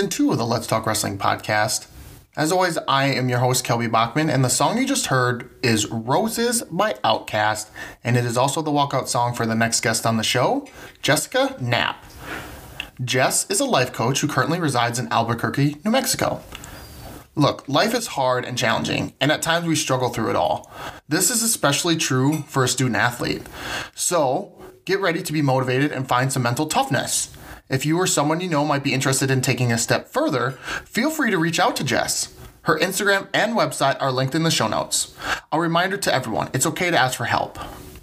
season two of the Let's Talk Wrestling podcast. As always, I am your host, Kelby Bachman, and the song you just heard is Roses by Outkast, and it is also the walkout song for the next guest on the show, Jessica Knapp. Jess is a life coach who currently resides in Albuquerque, New Mexico. Look, life is hard and challenging, and at times we struggle through it all. This is especially true for a student athlete. So, get ready to be motivated and find some mental toughness. If you or someone you know might be interested in taking a step further, feel free to reach out to Jess. Her Instagram and website are linked in the show notes. A reminder to everyone it's okay to ask for help.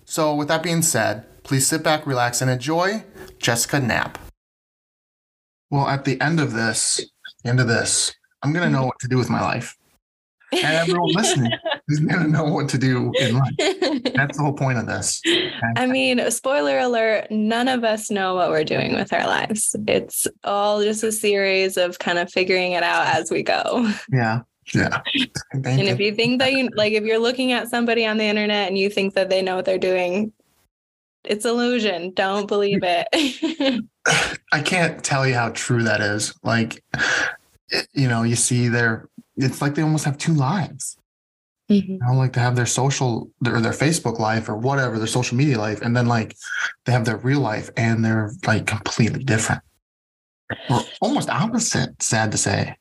So, with that being said, please sit back, relax, and enjoy Jessica Knapp. Well, at the end of this, end of this, I'm going to know what to do with my life. And everyone listening is to know what to do in life. That's the whole point of this. I mean, spoiler alert, none of us know what we're doing with our lives. It's all just a series of kind of figuring it out as we go. Yeah. Yeah. and if you think that you like if you're looking at somebody on the internet and you think that they know what they're doing, it's illusion. Don't believe it. I can't tell you how true that is. Like you know, you see their it's like they almost have two lives. Mm-hmm. You know, like to have their social or their Facebook life or whatever, their social media life, and then like they have their real life and they're like completely different. Or almost opposite, sad to say.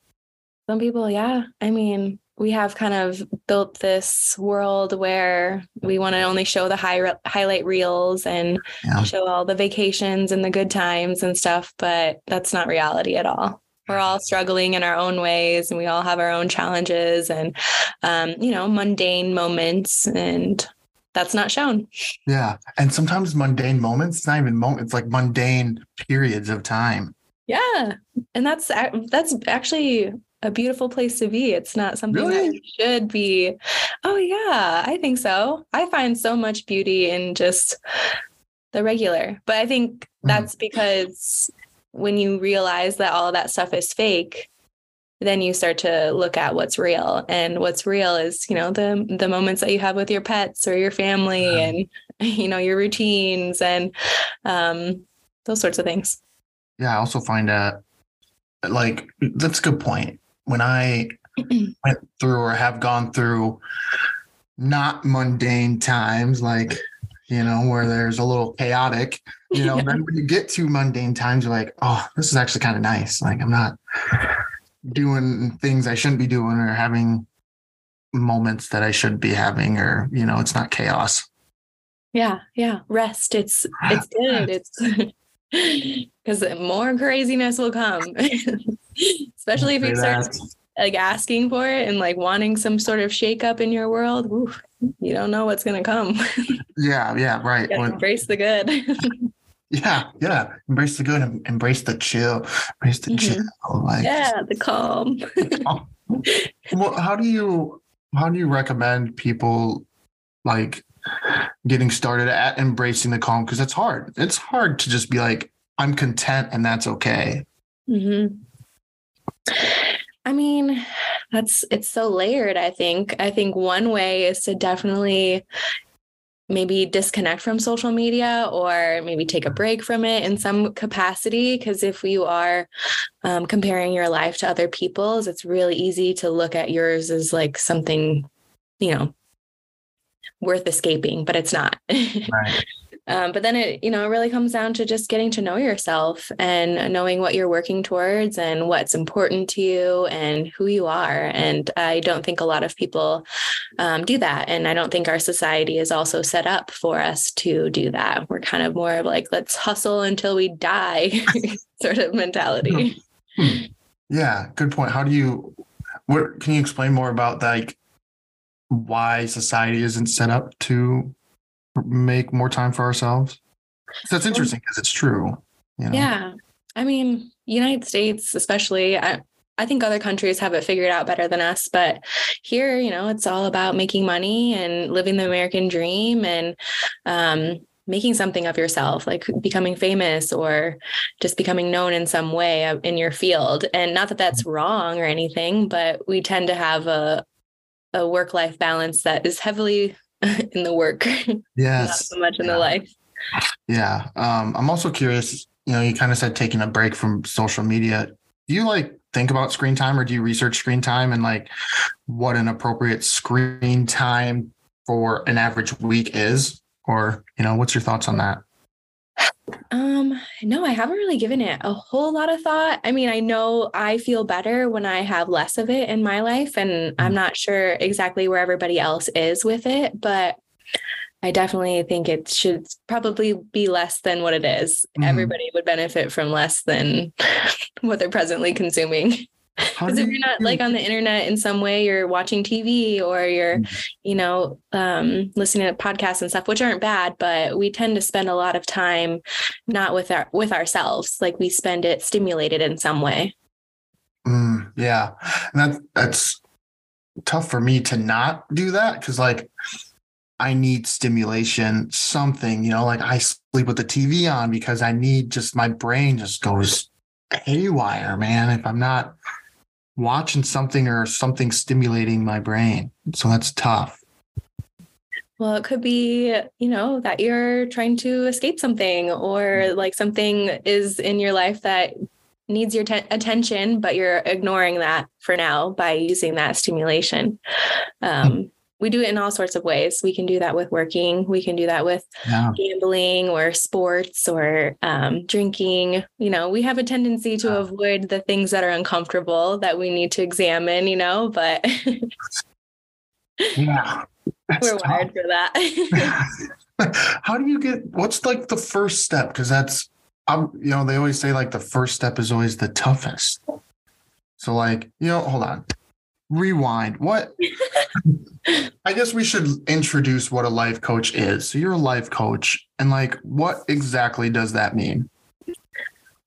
Some people, yeah. I mean, we have kind of built this world where we want to only show the high highlight reels and yeah. show all the vacations and the good times and stuff, but that's not reality at all we're all struggling in our own ways and we all have our own challenges and um, you know mundane moments and that's not shown. Yeah and sometimes mundane moments it's not even moments it's like mundane periods of time. Yeah and that's that's actually a beautiful place to be. It's not something really? that should be oh yeah i think so. I find so much beauty in just the regular but i think mm. that's because when you realize that all of that stuff is fake, then you start to look at what's real. And what's real is you know the the moments that you have with your pets or your family and you know your routines and um those sorts of things. Yeah i also find that like that's a good point. When i went through or have gone through not mundane times like you know, where there's a little chaotic, you know, then when you get to mundane times, you're like, oh, this is actually kind of nice. Like I'm not doing things I shouldn't be doing or having moments that I should be having, or, you know, it's not chaos. Yeah. Yeah. Rest. It's, it's good. It's because more craziness will come, especially if you start like asking for it and like wanting some sort of shake up in your world. Ooh, you don't know what's going to come. yeah, yeah, right. Embrace the good. Yeah, yeah. Embrace the good. And embrace the chill. Embrace the mm-hmm. chill. Like yeah, the calm. well, how do you how do you recommend people like getting started at embracing the calm? Because it's hard. It's hard to just be like, I'm content and that's okay. Mm-hmm. I mean, that's it's so layered, I think. I think one way is to definitely maybe disconnect from social media or maybe take a break from it in some capacity because if you are um, comparing your life to other people's it's really easy to look at yours as like something you know worth escaping but it's not right. Um, but then it, you know, it really comes down to just getting to know yourself and knowing what you're working towards and what's important to you and who you are. And I don't think a lot of people um, do that. And I don't think our society is also set up for us to do that. We're kind of more of like, let's hustle until we die sort of mentality. Hmm. Yeah, good point. How do you, what can you explain more about like why society isn't set up to make more time for ourselves? So it's interesting because it's true. You know? Yeah. I mean, United States, especially, I, I think other countries have it figured out better than us, but here, you know, it's all about making money and living the American dream and um, making something of yourself, like becoming famous or just becoming known in some way in your field. And not that that's wrong or anything, but we tend to have a a work life balance that is heavily in the work. Yes. Not so much in yeah. the life. Yeah. Um, I'm also curious, you know, you kind of said taking a break from social media. do you like think about screen time or do you research screen time and like what an appropriate screen time for an average week is? Or, you know, what's your thoughts on that? Um, no, I haven't really given it a whole lot of thought. I mean, I know I feel better when I have less of it in my life, and I'm mm. not sure exactly where everybody else is with it, but I definitely think it should probably be less than what it is. Mm-hmm. Everybody would benefit from less than what they're presently consuming. Because if you're not like on the internet in some way, you're watching TV or you're, mm-hmm. you know, um, listening to podcasts and stuff, which aren't bad, but we tend to spend a lot of time not with our with ourselves. Like we spend it stimulated in some way. Mm, yeah, and that that's tough for me to not do that because like I need stimulation, something, you know, like I sleep with the TV on because I need just my brain just goes haywire, man. If I'm not watching something or something stimulating my brain. So that's tough. Well, it could be, you know, that you're trying to escape something or like something is in your life that needs your te- attention, but you're ignoring that for now by using that stimulation. Um, we do it in all sorts of ways. We can do that with working. We can do that with yeah. gambling or sports or um, drinking. You know, we have a tendency to yeah. avoid the things that are uncomfortable that we need to examine, you know, but yeah, we're tough. wired for that. How do you get what's like the first step? Because that's, um, you know, they always say like the first step is always the toughest. So, like, you know, hold on rewind. What? I guess we should introduce what a life coach is. So you're a life coach, and like, what exactly does that mean?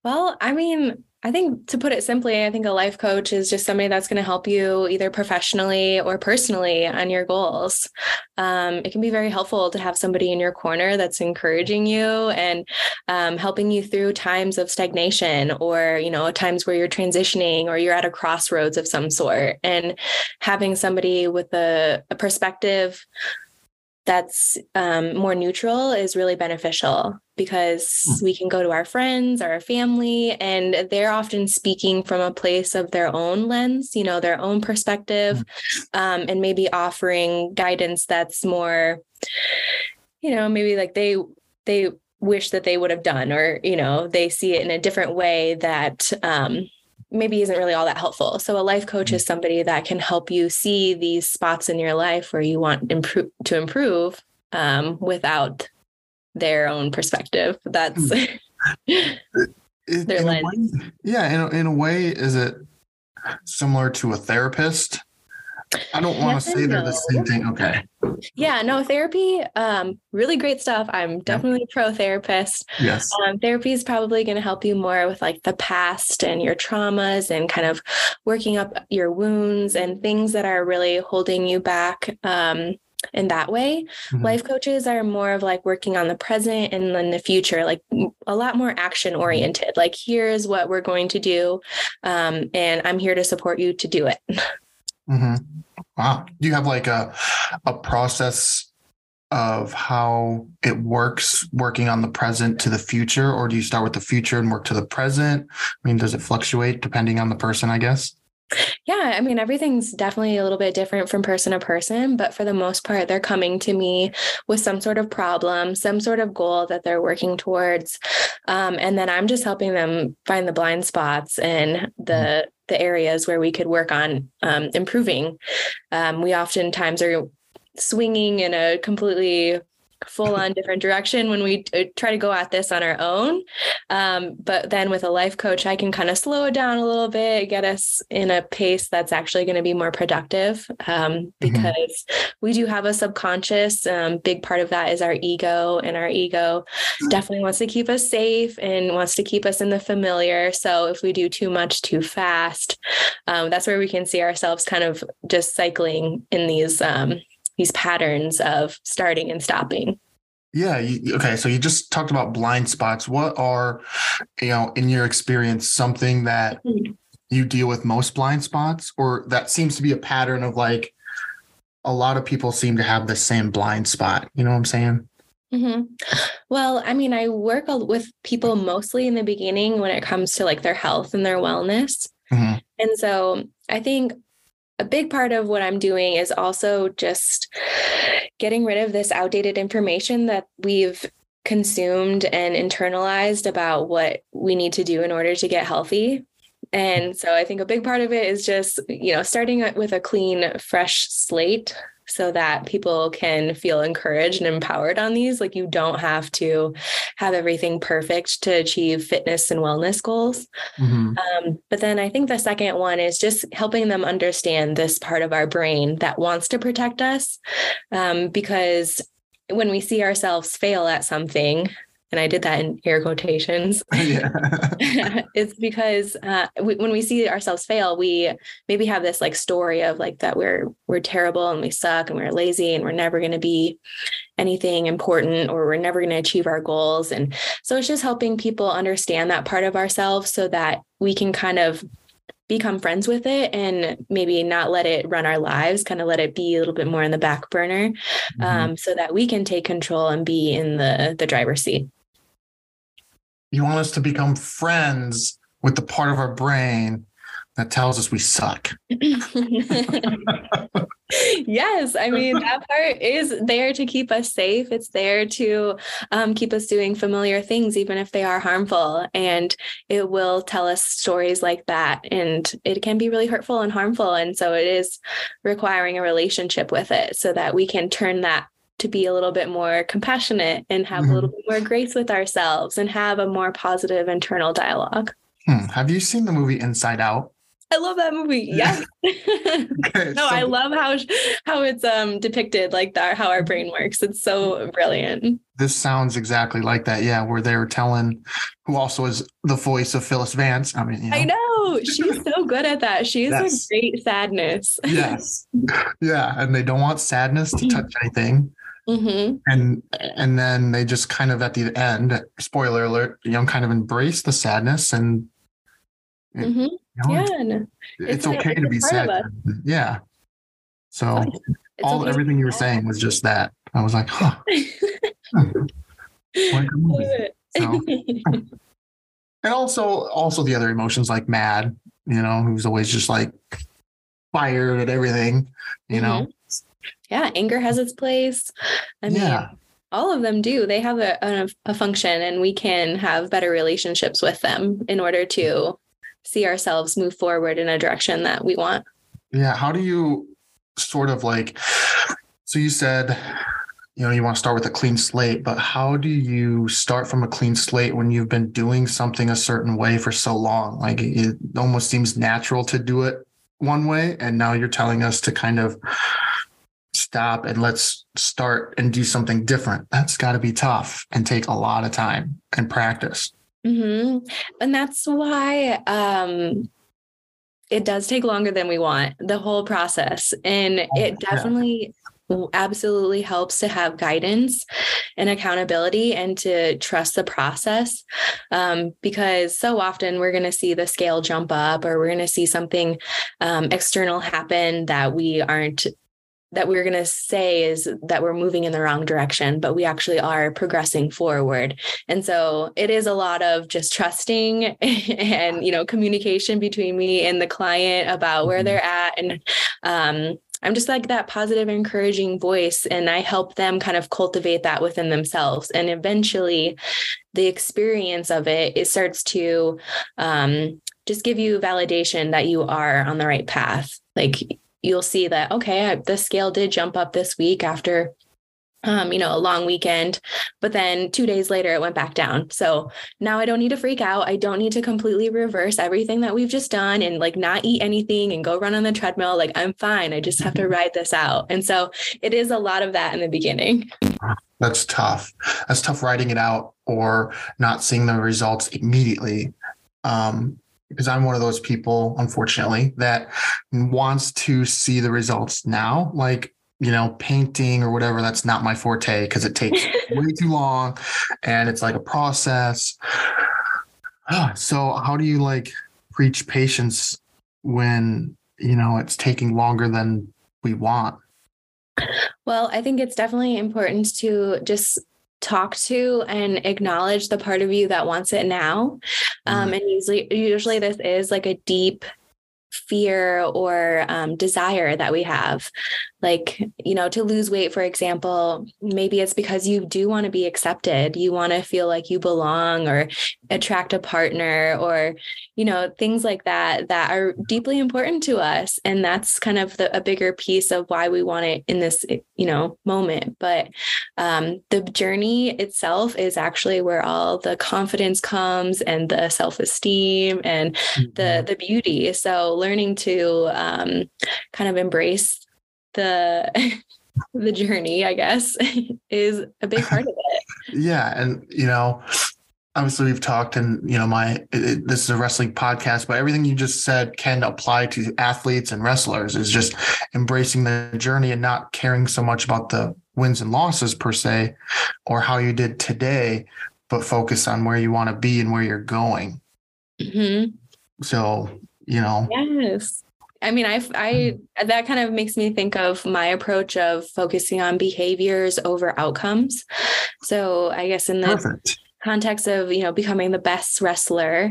Well, I mean, I think to put it simply, I think a life coach is just somebody that's going to help you either professionally or personally on your goals. Um, it can be very helpful to have somebody in your corner that's encouraging you and um, helping you through times of stagnation or, you know, times where you're transitioning or you're at a crossroads of some sort. And having somebody with a, a perspective that's um, more neutral is really beneficial because mm. we can go to our friends or our family and they're often speaking from a place of their own lens you know their own perspective mm. um, and maybe offering guidance that's more you know maybe like they they wish that they would have done or you know they see it in a different way that um, maybe isn't really all that helpful. So a life coach is mm. somebody that can help you see these spots in your life where you want improve to improve um, without their own perspective. That's hmm. their lens. Way, yeah, in a, in a way, is it similar to a therapist? I don't want to say they're the same thing. Okay. Yeah, no, therapy, um, really great stuff. I'm definitely a pro therapist. Yes. Um, therapy is probably going to help you more with like the past and your traumas and kind of working up your wounds and things that are really holding you back. Um, in that way. Mm-hmm. Life coaches are more of like working on the present and then the future, like a lot more action oriented. Like, here's what we're going to do. Um, and I'm here to support you to do it. Mm-hmm. Wow. Do you have like a a process of how it works working on the present to the future, or do you start with the future and work to the present? I mean, does it fluctuate depending on the person, I guess? Yeah, I mean, everything's definitely a little bit different from person to person, but for the most part, they're coming to me with some sort of problem, some sort of goal that they're working towards. Um, and then I'm just helping them find the blind spots and the mm-hmm the areas where we could work on um, improving. Um, we oftentimes are swinging in a completely full on different direction when we uh, try to go at this on our own. Um, but then with a life coach, I can kind of slow it down a little bit, get us in a pace that's actually going to be more productive um, mm-hmm. because mm-hmm. we do have a subconscious. Um, big part of that is our ego, and our ego definitely wants to keep us safe and wants to keep us in the familiar. So if we do too much too fast, um, that's where we can see ourselves kind of just cycling in these um, these patterns of starting and stopping. Yeah. You, okay. So you just talked about blind spots. What are, you know, in your experience, something that mm-hmm. you deal with most blind spots, or that seems to be a pattern of like a lot of people seem to have the same blind spot? You know what I'm saying? Mm-hmm. Well, I mean, I work with people mostly in the beginning when it comes to like their health and their wellness. Mm-hmm. And so I think a big part of what I'm doing is also just getting rid of this outdated information that we've consumed and internalized about what we need to do in order to get healthy. And so I think a big part of it is just, you know, starting with a clean, fresh slate so that people can feel encouraged and empowered on these. Like you don't have to have everything perfect to achieve fitness and wellness goals. Mm-hmm. Um, but then I think the second one is just helping them understand this part of our brain that wants to protect us. Um, because when we see ourselves fail at something, and I did that in air quotations. Yeah. it's because uh, we, when we see ourselves fail, we maybe have this like story of like that we're we're terrible and we suck and we're lazy and we're never going to be anything important or we're never going to achieve our goals. And so it's just helping people understand that part of ourselves so that we can kind of become friends with it and maybe not let it run our lives, kind of let it be a little bit more in the back burner, mm-hmm. um, so that we can take control and be in the the driver's seat. You want us to become friends with the part of our brain that tells us we suck. yes. I mean, that part is there to keep us safe. It's there to um, keep us doing familiar things, even if they are harmful. And it will tell us stories like that. And it can be really hurtful and harmful. And so it is requiring a relationship with it so that we can turn that to be a little bit more compassionate and have mm-hmm. a little bit more grace with ourselves and have a more positive internal dialogue. Hmm. Have you seen the movie Inside Out? I love that movie. Yeah. okay, no, so I love how how it's um depicted like that how our brain works. It's so brilliant. This sounds exactly like that. Yeah, where they're telling who also is the voice of Phyllis Vance. I mean, you know. I know. She's so good at that. She's yes. a great sadness. yes. Yeah, and they don't want sadness to touch anything. Mm-hmm. And and then they just kind of at the end, spoiler alert, you know, kind of embrace the sadness and mm-hmm. you know, yeah, it's, it's okay to be sad. Yeah. So all okay everything you were saying was just that. I was like, huh. so, and also also the other emotions like mad, you know, who's always just like fired at everything, you know. Yeah, anger has its place. I mean, yeah. all of them do. They have a, a, a function, and we can have better relationships with them in order to see ourselves move forward in a direction that we want. Yeah. How do you sort of like, so you said, you know, you want to start with a clean slate, but how do you start from a clean slate when you've been doing something a certain way for so long? Like it almost seems natural to do it one way. And now you're telling us to kind of stop and let's start and do something different. That's got to be tough and take a lot of time and practice. Mm-hmm. And that's why um, it does take longer than we want, the whole process. And oh, it definitely yeah. absolutely helps to have guidance and accountability and to trust the process. Um, because so often we're going to see the scale jump up or we're going to see something um, external happen that we aren't that we're going to say is that we're moving in the wrong direction, but we actually are progressing forward. And so it is a lot of just trusting and, you know, communication between me and the client about where mm-hmm. they're at. And um, I'm just like that positive, encouraging voice. And I help them kind of cultivate that within themselves. And eventually, the experience of it, it starts to um, just give you validation that you are on the right path. Like you'll see that okay the scale did jump up this week after um, you know, a long weekend, but then two days later it went back down. So now I don't need to freak out. I don't need to completely reverse everything that we've just done and like not eat anything and go run on the treadmill. Like I'm fine. I just have to ride this out. And so it is a lot of that in the beginning. That's tough. That's tough writing it out or not seeing the results immediately. Um, because I'm one of those people, unfortunately, that wants to see the results now. Like, you know, painting or whatever, that's not my forte because it takes way too long and it's like a process. Ah, so, how do you like preach patience when, you know, it's taking longer than we want? Well, I think it's definitely important to just talk to and acknowledge the part of you that wants it now. Um, Mhm. and usually, usually this is like a deep fear or um, desire that we have like you know to lose weight for example maybe it's because you do want to be accepted. You want to feel like you belong or attract a partner or you know things like that that are deeply important to us. And that's kind of the, a bigger piece of why we want it in this you know moment. But um, the journey itself is actually where all the confidence comes and the self-esteem and the the beauty. So learning to um, kind of embrace the the journey i guess is a big part of it Yeah, and you know, obviously we've talked, and you know, my it, it- this is a wrestling podcast, but everything you just said can apply to athletes and wrestlers. Is just embracing the journey and not caring so much about the wins and losses per se, or how you did today, but focus on where you want to be and where you're going. Mhm. So you know, yes i mean i i that kind of makes me think of my approach of focusing on behaviors over outcomes so i guess in the perfect. context of you know becoming the best wrestler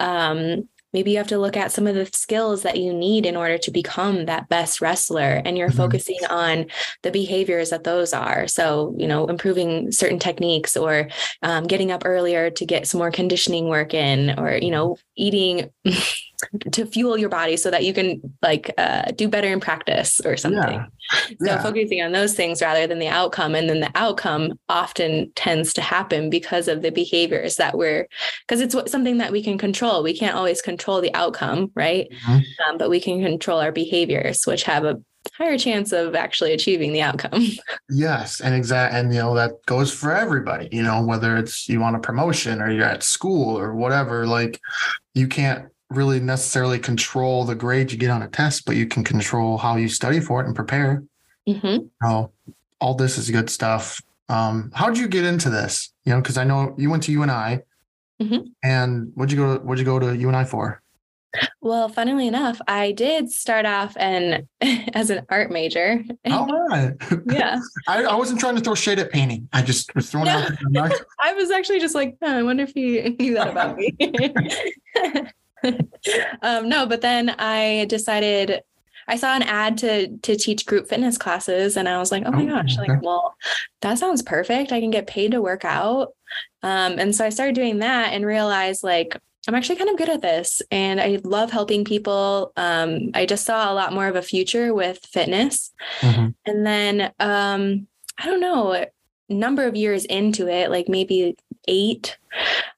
um maybe you have to look at some of the skills that you need in order to become that best wrestler and you're Mhm. focusing on the behaviors that those are so you know improving certain techniques or um, getting up earlier to get some more conditioning work in or you know eating to fuel your body so that you can like uh, do better in practice or something Yeah. so Yeah. focusing on those things rather than the outcome. And then the outcome often tends to happen because of the behaviors that we're, because it's what- something that we can control. We can't always control the outcome, right? Mhm. Um, but we can control our behaviors, which have a higher chance of actually achieving the outcome. Yes, and exact, and you know that goes for everybody. You know whether it's you want a promotion or you're at school or whatever. Like you can't really necessarily control the grade you get on a test, but you can control how you study for it and prepare. Mhm. Oh, all this is good stuff. Um, how did you get into this? You know, because I know you went to UNI, Mhm. and what'd you go? What'd you go to UNI for? Well, funnily enough, I did start off and as an art major. All right. yeah. I, I wasn't trying to throw shade at painting. I just was throwing No. out. I was actually just like, "Huh, I wonder if he knew that about me. um, no, but then I decided I saw an ad to to teach group fitness classes, and I was like, oh my Oh, gosh, like, well, that sounds perfect. I can get paid to work out. Um, and so I started doing that and realized like I'm actually kind of good at this and I love helping people. Um, I just saw a lot more of a future with fitness. Mhm. And then um, I don't know, number of years into it, like maybe eight,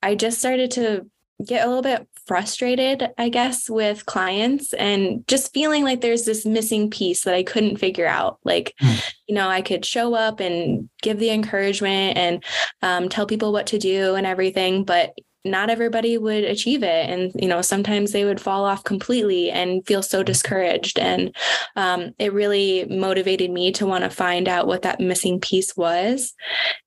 I just started to get a little bit frustrated, I guess, with clients and just feeling like there's this missing piece that I couldn't figure out. Like, Hmm. you know, I could show up and give the encouragement and um, tell people what to do and everything, but not everybody would achieve it and you know sometimes they would fall off completely and feel so discouraged and um, it really motivated me to want to find out what that missing piece was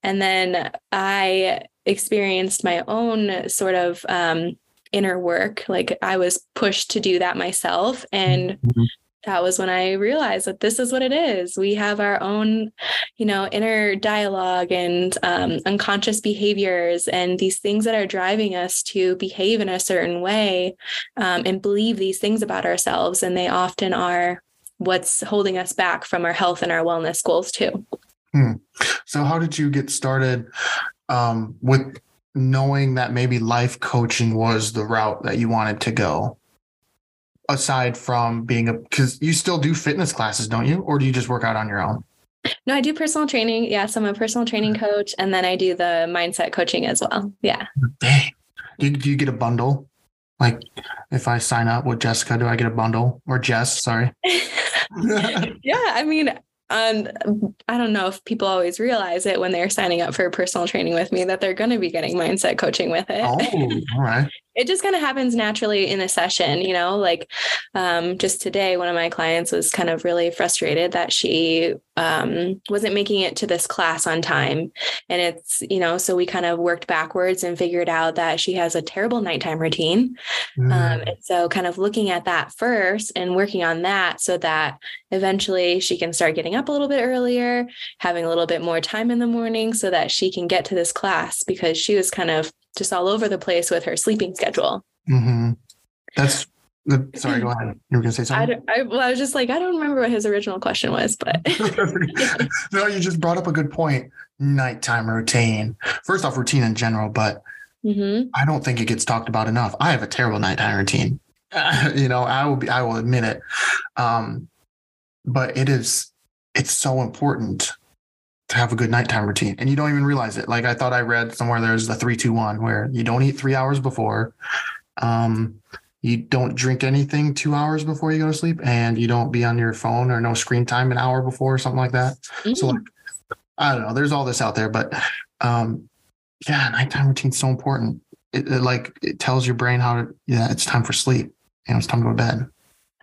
and then i experienced my own sort of um, inner work like i was pushed to do that myself and Mhm. that was when I realized that this is what it is. We have our own, you know, inner dialogue and um, unconscious behaviors and these things that are driving us to behave in a certain way um, and believe these things about ourselves. And they often are what's holding us back from our health and our wellness goals, too. So, how did you get started um, with knowing that maybe life coaching was the route that you wanted to go? Aside from being a, because you still do fitness classes, don't you? Or do you just work out on your own? No, I do personal training. Yes, I'm a personal training coach. And then I do the mindset coaching as well. Yeah. Dang. Do you, do you get a bundle? Like, if I sign up with Jessica, do I get a bundle? Or Jess, sorry. yeah i mean um, i don't know if people always realize it when they're signing up for personal training with me that they're going to be getting mindset coaching with it oh, all right. It just kind of happens naturally in a session, you know, like um, just today, one of my clients was kind of really frustrated that she um, wasn't making it to this class on time. And it's, you know, so we kind of worked backwards and figured out that she has a terrible nighttime routine. Um, mm. Um, and so kind of looking at that first and working on that so that eventually she can start getting up a little bit earlier, having a little bit more time in the morning so that she can get to this class because she was kind of just all over the place with her sleeping schedule. Mm-hmm. That's sorry. Go ahead. You were going to say something. I, I, well, I was just like, I don't remember what his original question was, but no, you just brought up a good point. Nighttime routine. First off, routine in general, but mm-hmm. I don't think it gets talked about enough. I have a terrible nighttime routine. You know, I will be. I will admit it. Um, but it is. It's so important to have a good nighttime routine and you don't even realize it. Like I thought I read somewhere there's the three, two, one where you don't eat three hours before. Um, you don't drink anything two hours before you go to sleep and you don't be on your phone or no screen time an hour before or something like that. Mm-hmm. So like, I don't know, there's all this out there, but um, yeah, nighttime routine's so important. It, it like, it tells your brain how to, yeah, it's time for sleep. You know, it's time to go to bed.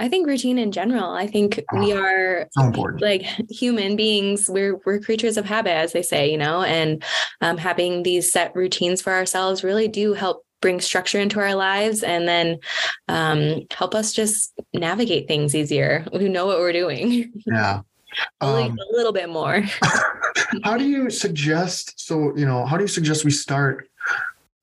I think routine in general. I think we are so like human beings. We're we're creatures of habit, as they say, you know, and um, having these set routines for ourselves really do help bring structure into our lives and then um, help us just navigate things easier. We know what we're doing. Yeah. Um, a little bit more. how do you suggest? So, you know, how do you suggest we start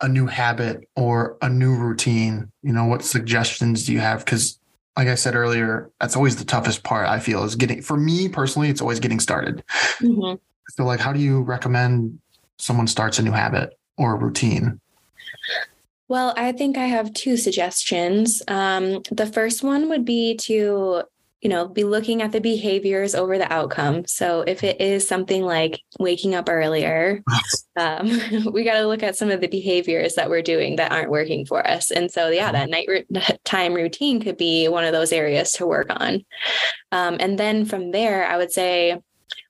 a new habit or a new routine? You know, what suggestions do you have? Because like I said earlier, that's always the toughest part. I feel is getting for me personally, it's always getting started. Mm-hmm. So, like, how do you recommend someone starts a new habit or a routine? Well, I think I have two suggestions. Um, the first one would be to you know, be looking at the behaviors over the outcome. So if it is something like waking up earlier, um, we got to look at some of the behaviors that we're doing that aren't working for us. And so, yeah, that night time routine could be one of those areas to work on. Um, and then from there, I would say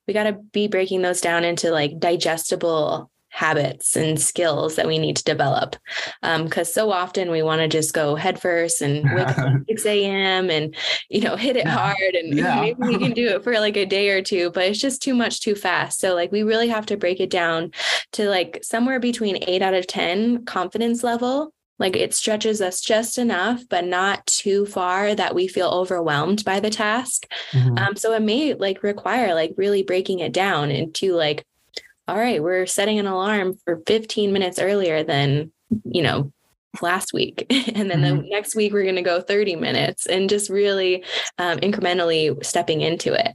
we got to be breaking those down into like digestible habits and skills that we need to develop. Because um, so often we want to just go headfirst and wake up at 6 a.m. and, you know, hit it hard. And yeah. maybe we can do it for like a day or two, but it's just too much too fast. So, like, we really have to break it down to like somewhere between eight out of 10 confidence level. Like it stretches us just enough, but not too far that we feel overwhelmed by the task. Mm-hmm. Um, so it may like require like really breaking it down into like all right, we're setting an alarm for 15 minutes earlier than, you know, last week. and then mm-hmm. the next week, we're going to go 30 minutes and just really um, incrementally stepping into it.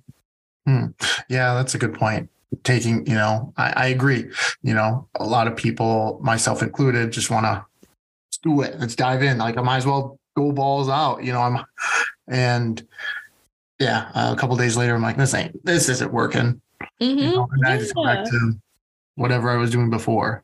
Hmm. Yeah, that's a good point. Taking, you know, I, I agree. You know, a lot of people, myself included, just want to do it. Let's dive in. Like I might as well go balls out. You know, I'm, and yeah, uh, a couple days later, I'm like, this ain't, this isn't working. Mm-hmm. You know, and yeah. I just go back to whatever I was doing before.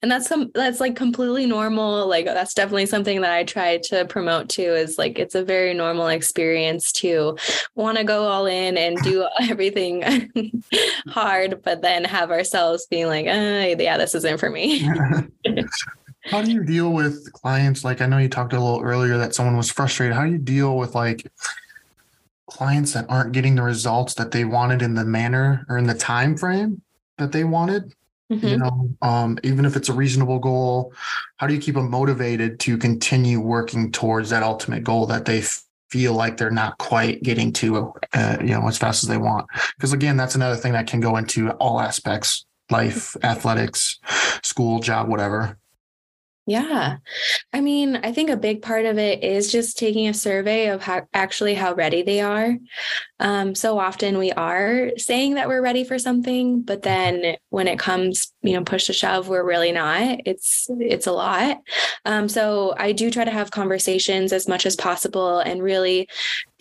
And that's some that's like completely normal. Like that's definitely something that I try to promote too is like it's a very normal experience to want to go all in and do everything hard, but then have ourselves being like, uh, yeah, this isn't for me. How do you deal with clients? Like I know you talked a little earlier that someone was frustrated. How do you deal with like clients that aren't getting the results that they wanted in the manner or in the time frame that they wanted? Mm-hmm. You know, um, even if it's a reasonable goal, how do you keep them motivated to continue working towards that ultimate goal that they f- feel like they're not quite getting to, uh, you know, as fast as they want? Because again, that's another thing that can go into all aspects life, athletics, school, job, whatever. Yeah. I mean, I think a big part of it is just taking a survey of how actually how ready they are. Um, so often we are saying that we're ready for something, but then when it comes, you know, push to shove, we're really not. It's it's a lot. Um, so I do try to have conversations as much as possible and really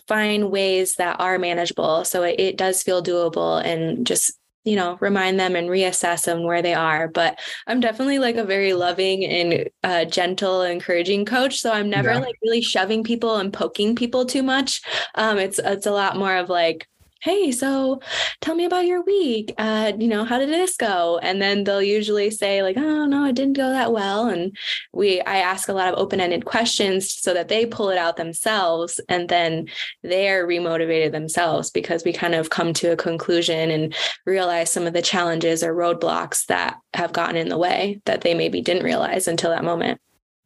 find ways that are manageable so it, it does feel doable and just you know remind them and reassess them where they are but i'm definitely like a very loving and uh, gentle encouraging coach so i'm never yeah. like really shoving people and poking people too much um, it's it's a lot more of like hey, so tell me about your week. Uh, you know, how did this go? And then they'll usually say like, oh no, it didn't go that well. And we, I ask a lot of open-ended questions so that they pull it out themselves, and then they're remotivated themselves because we kind of come to a conclusion and realize some of the challenges or roadblocks that have gotten in the way that they maybe didn't realize until that moment.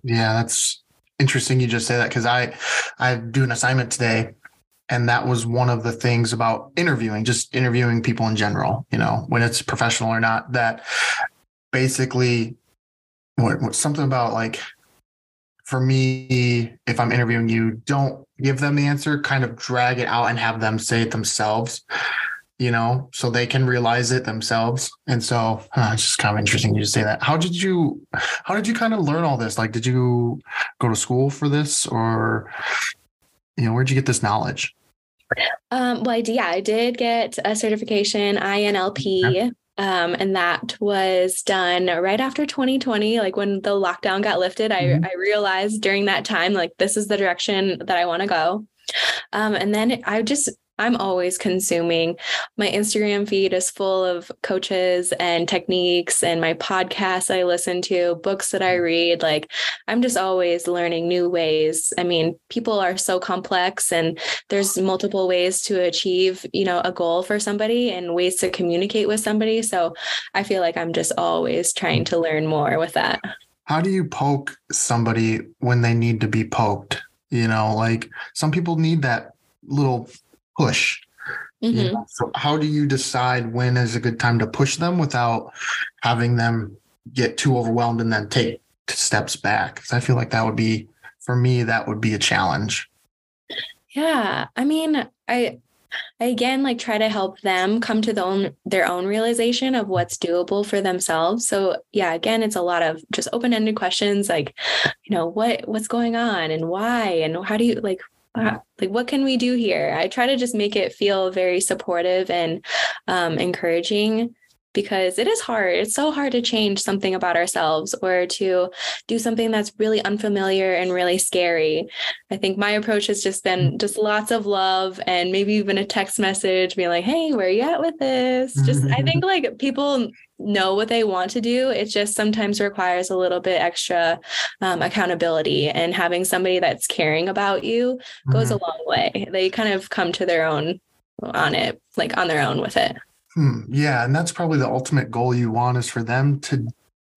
Yeah, that's interesting. You just say that because I, I do an assignment today and that was one of the things about interviewing just interviewing people in general you know when it's professional or not that basically what, what, something about like for me if i'm interviewing you don't give them the answer kind of drag it out and have them say it themselves you know so they can realize it themselves. And so huh, it's just kind of interesting you to say that. How did you how did you kind of learn all this? Like did you go to school for this or you know where'd you get this knowledge um, well, I, did, yeah, I did get a certification, INLP. Um, and that was done right after 2020 like when the lockdown got lifted mm-hmm. I, I realized during that time like this is the direction that i want to go um, and then i just I'm always consuming. My Instagram feed is full of coaches and techniques, and my podcasts I listen to, books that I read. Like, I'm just always learning new ways. I mean, people are so complex, and there's multiple ways to achieve, you know, a goal for somebody and ways to communicate with somebody. So I feel like I'm just always trying to learn more with that. How do you poke somebody when they need to be poked? You know, like some people need that little push. Mm-hmm. You know? So how do you decide when is a good time to push them without having them get too overwhelmed and then take steps back? Because I feel like that would be for me that would be a challenge. Yeah, I mean, I I again like try to help them come to the own their own realization of what's doable for themselves. So yeah, again, it's a lot of just open-ended questions like, you know, what what's going on and why and how do you like like what can we do here? I try to just make it feel very supportive and um, encouraging because it is hard. It's so hard to change something about ourselves or to do something that's really unfamiliar and really scary. I think my approach has just been mm. just lots of love and maybe even a text message being like hey where are you at with this? Just i think like people know what they want to do. It just sometimes requires a little bit extra um, accountability, and having somebody that's caring about you goes mm-hmm. a long way. They kind of come to their own on it, like on their own with it. Hmm. Yeah, and that's probably the ultimate goal you want is for them to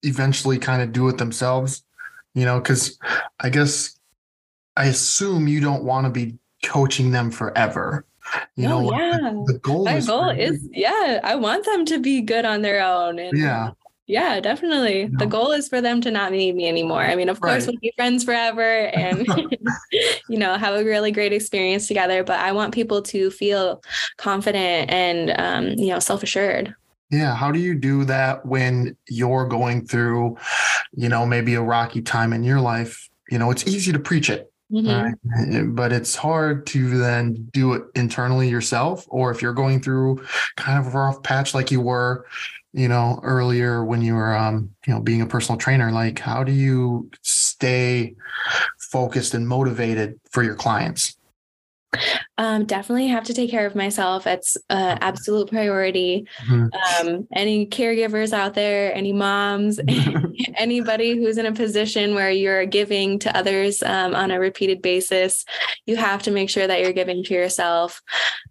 eventually kind of do it themselves. You know, because I guess I assume you don't want to be coaching them forever you oh, know yeah. The goal my goal is yeah i want them to be good on their own and yeah. yeah definitely. You know? the goal is for them to not need me anymore. I mean of right. course we'll be friends forever and you know have a really great experience together but i want people to feel confident and um, you know self-assured. Yeah how do you do that when you're going through you know maybe a rocky time in your life? You know it's easy to preach it Mm-hmm. Right? But it's hard to then do it internally yourself, or if you're going through kind of a rough patch like you were, you know, earlier when you were, um, you know, being a personal trainer. Like, how do you stay focused and motivated for your clients? Um, definitely have to take care of myself. It's an absolute priority. Mm-hmm. Um, any caregivers out there, any moms, anybody who's in a position where you're giving to others um, on a repeated basis, you have to make sure that you're giving to yourself.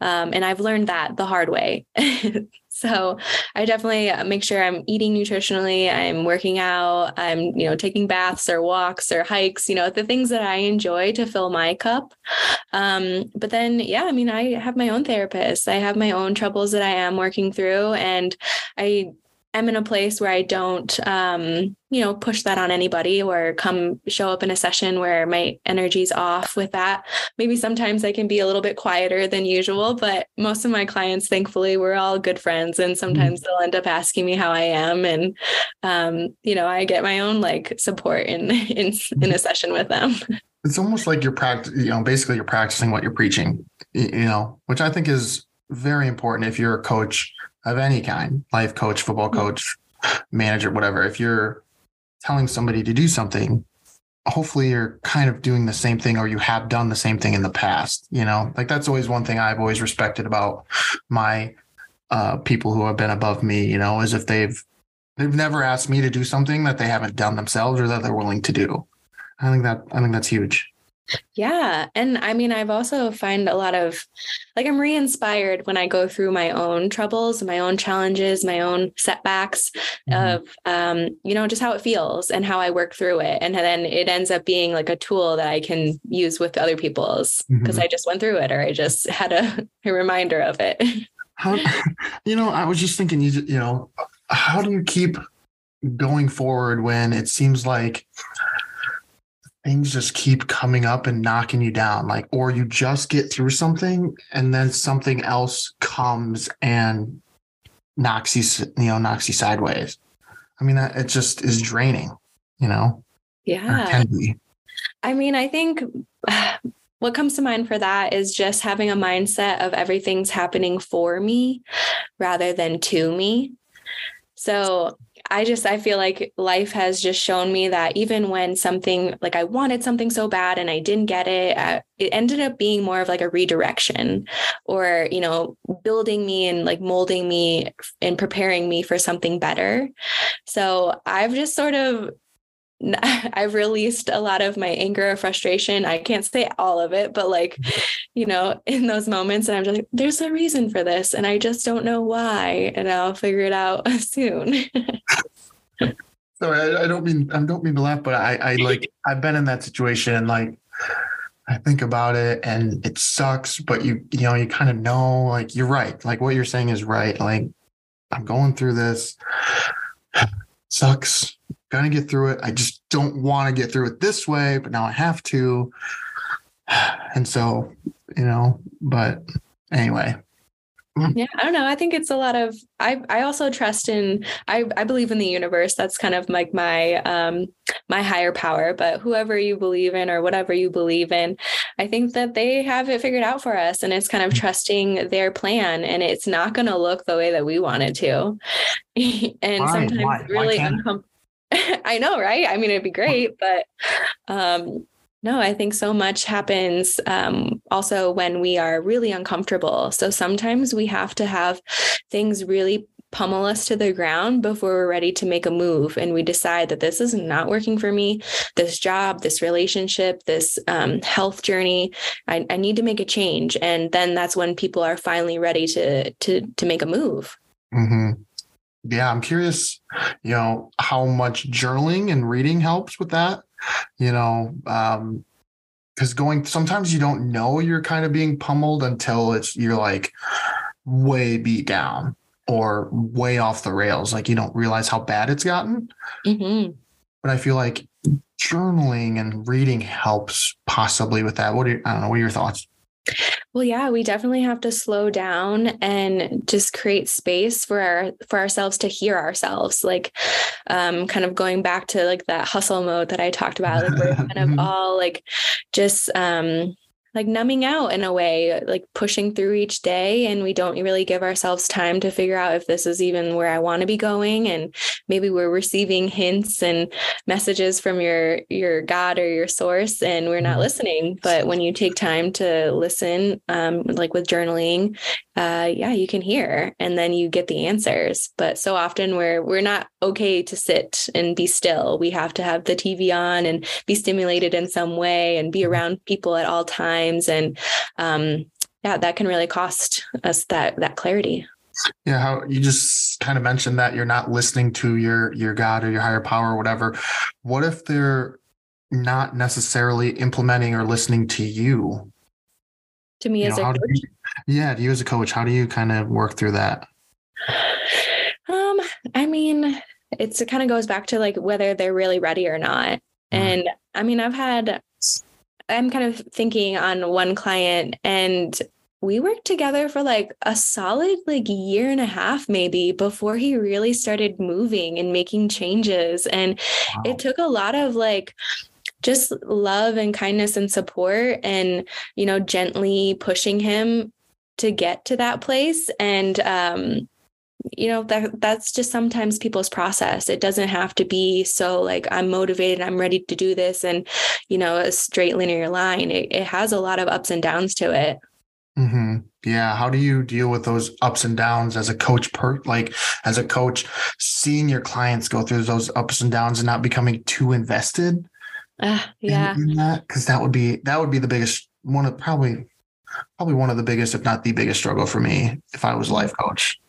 Um, and I've learned that the hard way. So I definitely uh, make sure I'm eating nutritionally, I'm working out, I'm, you know, taking baths or walks or hikes, you know, the things that I enjoy to fill my cup. Um, but then, yeah, I mean, I have my own therapist. I have my own troubles that I am working through. And I am in a place where I don't, um, you know, push that on anybody or come show up in a session where my energy's off with that. Maybe sometimes I can be a little bit quieter than usual, but most of my clients, thankfully, we're all good friends. And sometimes mm-hmm. they'll end up asking me how I am. And, um, you know, I get my own like support in, in, in a session with them. It's almost like you're practicing, you know, basically you're practicing what you're preaching, you know, which I think is very important if you're a coach of any kind, life coach, football coach, manager, whatever, if you're telling somebody to do something, hopefully you're kind of doing the same thing or you have done the same thing in the past you know? Like that's always one thing i've always respected about my uh, people who have been above me you know is if they've they've never asked me to do something that they haven't done themselves or that they're willing to do. I think that i think that's huge yeah. And I mean, I've also find a lot of like I'm re-inspired when I go through my own troubles, my own challenges, my own setbacks mm-hmm. of um, you know, just how it feels and how I work through it. And then it ends up being like a tool that I can use with other people's because mm-hmm. I just went through it or I just had a, a reminder of it. How you know, I was just thinking you you know, how do you keep going forward when it seems like things just keep coming up and knocking you down. Like or you just get through something and then something else comes and knocks you you know knocks you sideways. I mean it just is draining you know? Yeah. i mean i think what comes to mind for that is just having a mindset of everything's happening for me rather than to me. So I just I feel like life has just shown me that even when something like I wanted something so bad and I didn't get it, uh, it ended up being more of like a redirection or you know building me and like molding me and preparing me for something better. So I've just sort of I've released a lot of my anger or frustration. I can't say all of it, but like, mm-hmm. you know, in those moments, and I'm just like, there's a reason for this, and I just don't know why, and I'll figure it out soon. Sorry, I, I, don't mean I don't mean to laugh, but I, I like I've been in that situation, and like I think about it, and it sucks, but you you know you kind of know, like you're right, like what you're saying is right. Like I'm going through this, sucks gonna get through it. I just don't want to get through it this way, but now I have to. And so, you know, but anyway. Yeah, I don't know. I think it's a lot of I I also trust in I I believe in the universe. That's kind of like my um my higher power, but whoever you believe in or whatever you believe in, I think that they have it figured out for us and it's kind of mm. trusting their plan and it's not going to look the way that we want it to. and Why? sometimes Why? really uncomfortable I know, right? I mean, it'd be great, but um, no, I think so much happens um, also when we are really uncomfortable. So sometimes we have to have things really pummel us to the ground before we're ready to make a move and we decide that this is not working for me. This job this relationship this um, health journey I, I, need to make a change. And then that's when people are finally ready to to to make a move. Mm-hmm yeah, I'm curious, you know, how much journaling and reading helps with that. You know, um, because going sometimes you don't know you're kind of being pummeled until it's you're like way beat down or way off the rails. Like you don't realize how bad it's gotten. Mm-hmm. But I feel like journaling and reading helps possibly with that. What are I don't know. What are your thoughts? Well, yeah, we definitely have to slow down and just create space for our for ourselves to hear ourselves. Like um kind of going back to like that hustle mode that I talked about. Like we're kind of mm-hmm. all like just um like numbing out in a way, like pushing through each day. And we don't really give ourselves time to figure out if this is even where I want to be going. And maybe we're receiving hints and messages from your your God or your source, and we're not mm-hmm. listening. But when you take time to listen, um, like with journaling, uh, yeah, you can hear, and then you get the answers. But so often we're we're not okay to sit and be still. We have to have the TV on and be stimulated in some way and be mm-hmm. around people at all times times. And um, yeah that can really cost us that that clarity. Yeah how you just kind of mentioned that you're not listening to your your god or your higher power or whatever. What if they're not necessarily implementing or listening to you? To me you as know, a coach you, yeah to you as a coach how do you kind of work through that? Um i mean it's it kind of goes back to like whether they're really ready or not. Mm. and i mean i've had I'm kind of thinking on one client and we worked together for like a solid like year and a half maybe before he really started moving and making changes and wow. it took a lot of like just love and kindness and support and you know gently pushing him to get to that place and um you know that that's just sometimes people's process. It doesn't have to be so like i'm motivated i'm ready to do this and you know a straight linear line. It, it has a lot of ups and downs to it. Mm-hmm. yeah. How do you deal with those ups and downs as a coach per like as a coach seeing your clients go through those ups and downs and not becoming too invested uh, yeah. in, in that? Because that would be that would be the biggest one of probably probably one of the biggest if not the biggest struggle for me if i was a life coach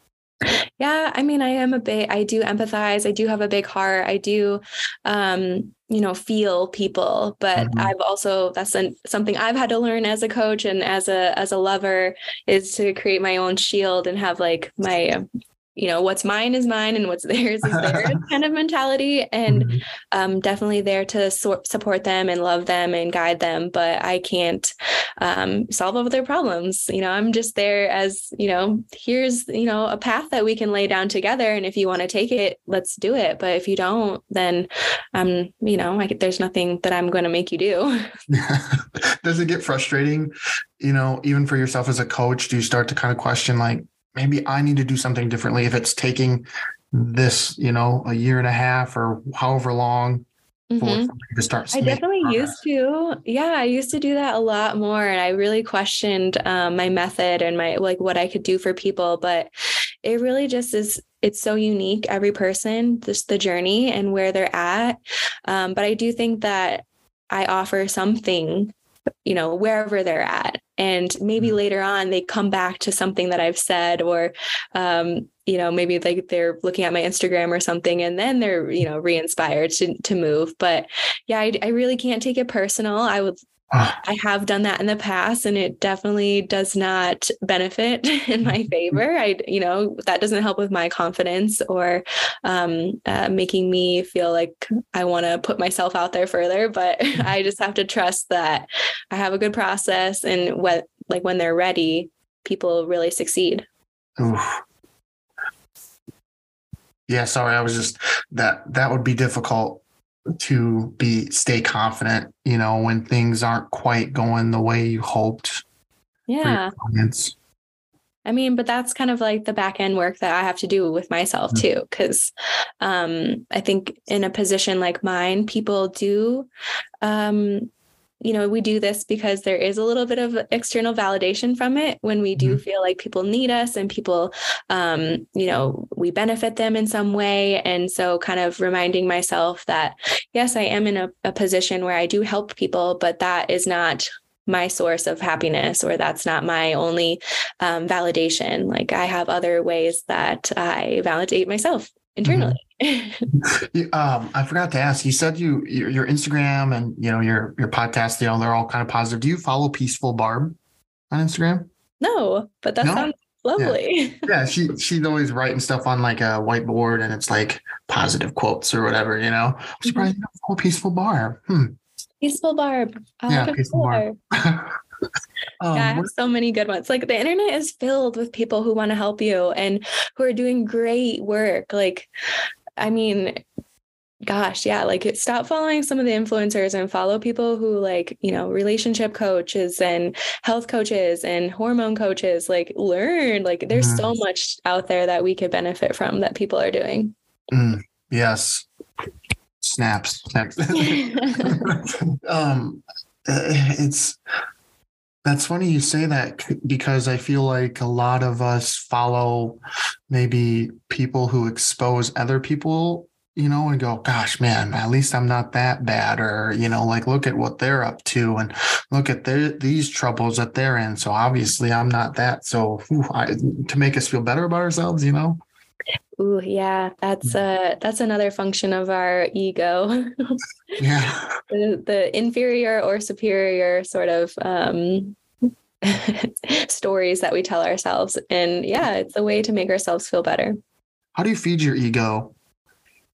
yeah, I mean, I am a bit, I do empathize. I do have a big heart. I do, um, you know, feel people, but mm-hmm. I've also, that's an, something I've had to learn as a coach and as a, as a lover is to create my own shield and have like my, you know what's mine is mine and what's theirs is theirs kind of mentality. And mm-hmm. um, definitely there to so- support them and love them and guide them. But i can't um, solve all of their problems. You know i'm just there as you know here's you know a path that we can lay down together. And if you want to take it let's do it. But if you don't then um you know I, there's nothing that i'm going to make you do. Does it get frustrating? You know even for yourself as a coach do you start to kind of question like maybe I need to do something differently if it's taking this, you know, a year and a half or however long mm-hmm. to start. I definitely progress. used to. Yeah, I used to do that a lot more. And I really questioned um, my method and my like what I could do for people. But it really just is it's so unique every person just the journey and where they're at um, but i do think that i offer something you know wherever they're at. And maybe mm-hmm. later on they come back to something that i've said or um, you know maybe like they're looking at my instagram or something and then they're you know re-inspired to, to move. But yeah I, I really can't take it personal. I would I have done that in the past and it definitely does not benefit in my mm-hmm. favor. I, you know, that doesn't help with my confidence or um, uh, making me feel like I want to put myself out there further. But mm-hmm. I just have to trust that I have a good process and what, like when they're ready, people really succeed. Oof. Yeah, sorry. I was just that that would be difficult to be stay confident, you know, when things aren't quite going the way you hoped. Yeah. I mean, but that's kind of like the back end work that I have to do with myself mm-hmm. too. Cause um, I think in a position like mine, people do um, you know, we do this because there is a little bit of external validation from it when we do mm-hmm. feel like people need us and people, um, you know, we benefit them in some way. And so, kind of reminding myself that, yes, I am in a, a position where I do help people, but that is not my source of happiness or that's not my only um, validation like i have other ways that i validate myself internally mm-hmm. um, I forgot to ask. You said you your, your, Instagram and you know your your podcast. You know they're all kind of positive. Do you follow Peaceful Barb on Instagram? No, but that no? sounds lovely. Yeah. yeah, she she's always writing stuff on like a whiteboard, and it's like positive quotes or whatever. You know, I'm surprised mm-hmm. you don't follow Peaceful Barb. Hmm. Peaceful Barb. I'll yeah, Peaceful Barb. Um, yeah, I have so many good ones. Like the internet is filled with people who want to help you and who are doing great work. Like I mean, gosh, yeah, like stop following some of the influencers and follow people who like, you know, relationship coaches and health coaches and hormone coaches. Like learn, like there's mm. so much out there that we could benefit from that people are doing. Mm, yes. Snaps, snaps. um it's that's funny you say that because I feel like a lot of us follow maybe people who expose other people, you know, and go, gosh, man, at least I'm not that bad. Or, you know, like look at what they're up to and look at their, these troubles that they're in. So obviously I'm not that. So whew, I, to make us feel better about ourselves, you know? Ooh, yeah, that's uh that's another function of our ego. yeah. The, the inferior or superior sort of um stories that we tell ourselves. And yeah, it's a way to make ourselves feel better. How do you feed your ego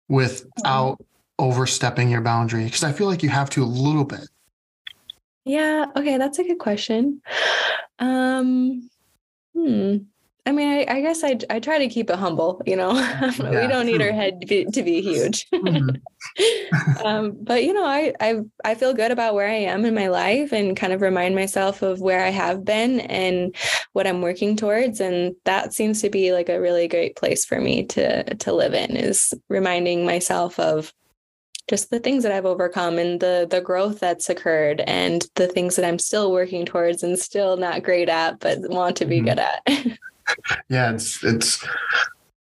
without um, overstepping your boundary? Because I feel like you have to a little bit. Yeah. Okay. That's a good question. Um, hmm. I mean, I, I, guess I, I try to keep it humble, you know, yeah, we don't need our head to be, to be huge. Mm-hmm. um, but you know, I, I, I feel good about where I am in my life and kind of remind myself of where I have been and what I'm working towards. And that seems to be like a really great place for me to, to live in is reminding myself of just the things that I've overcome and the the growth that's occurred and the things that I'm still working towards and still not great at but want to be mm-hmm. good at. yeah, it's it's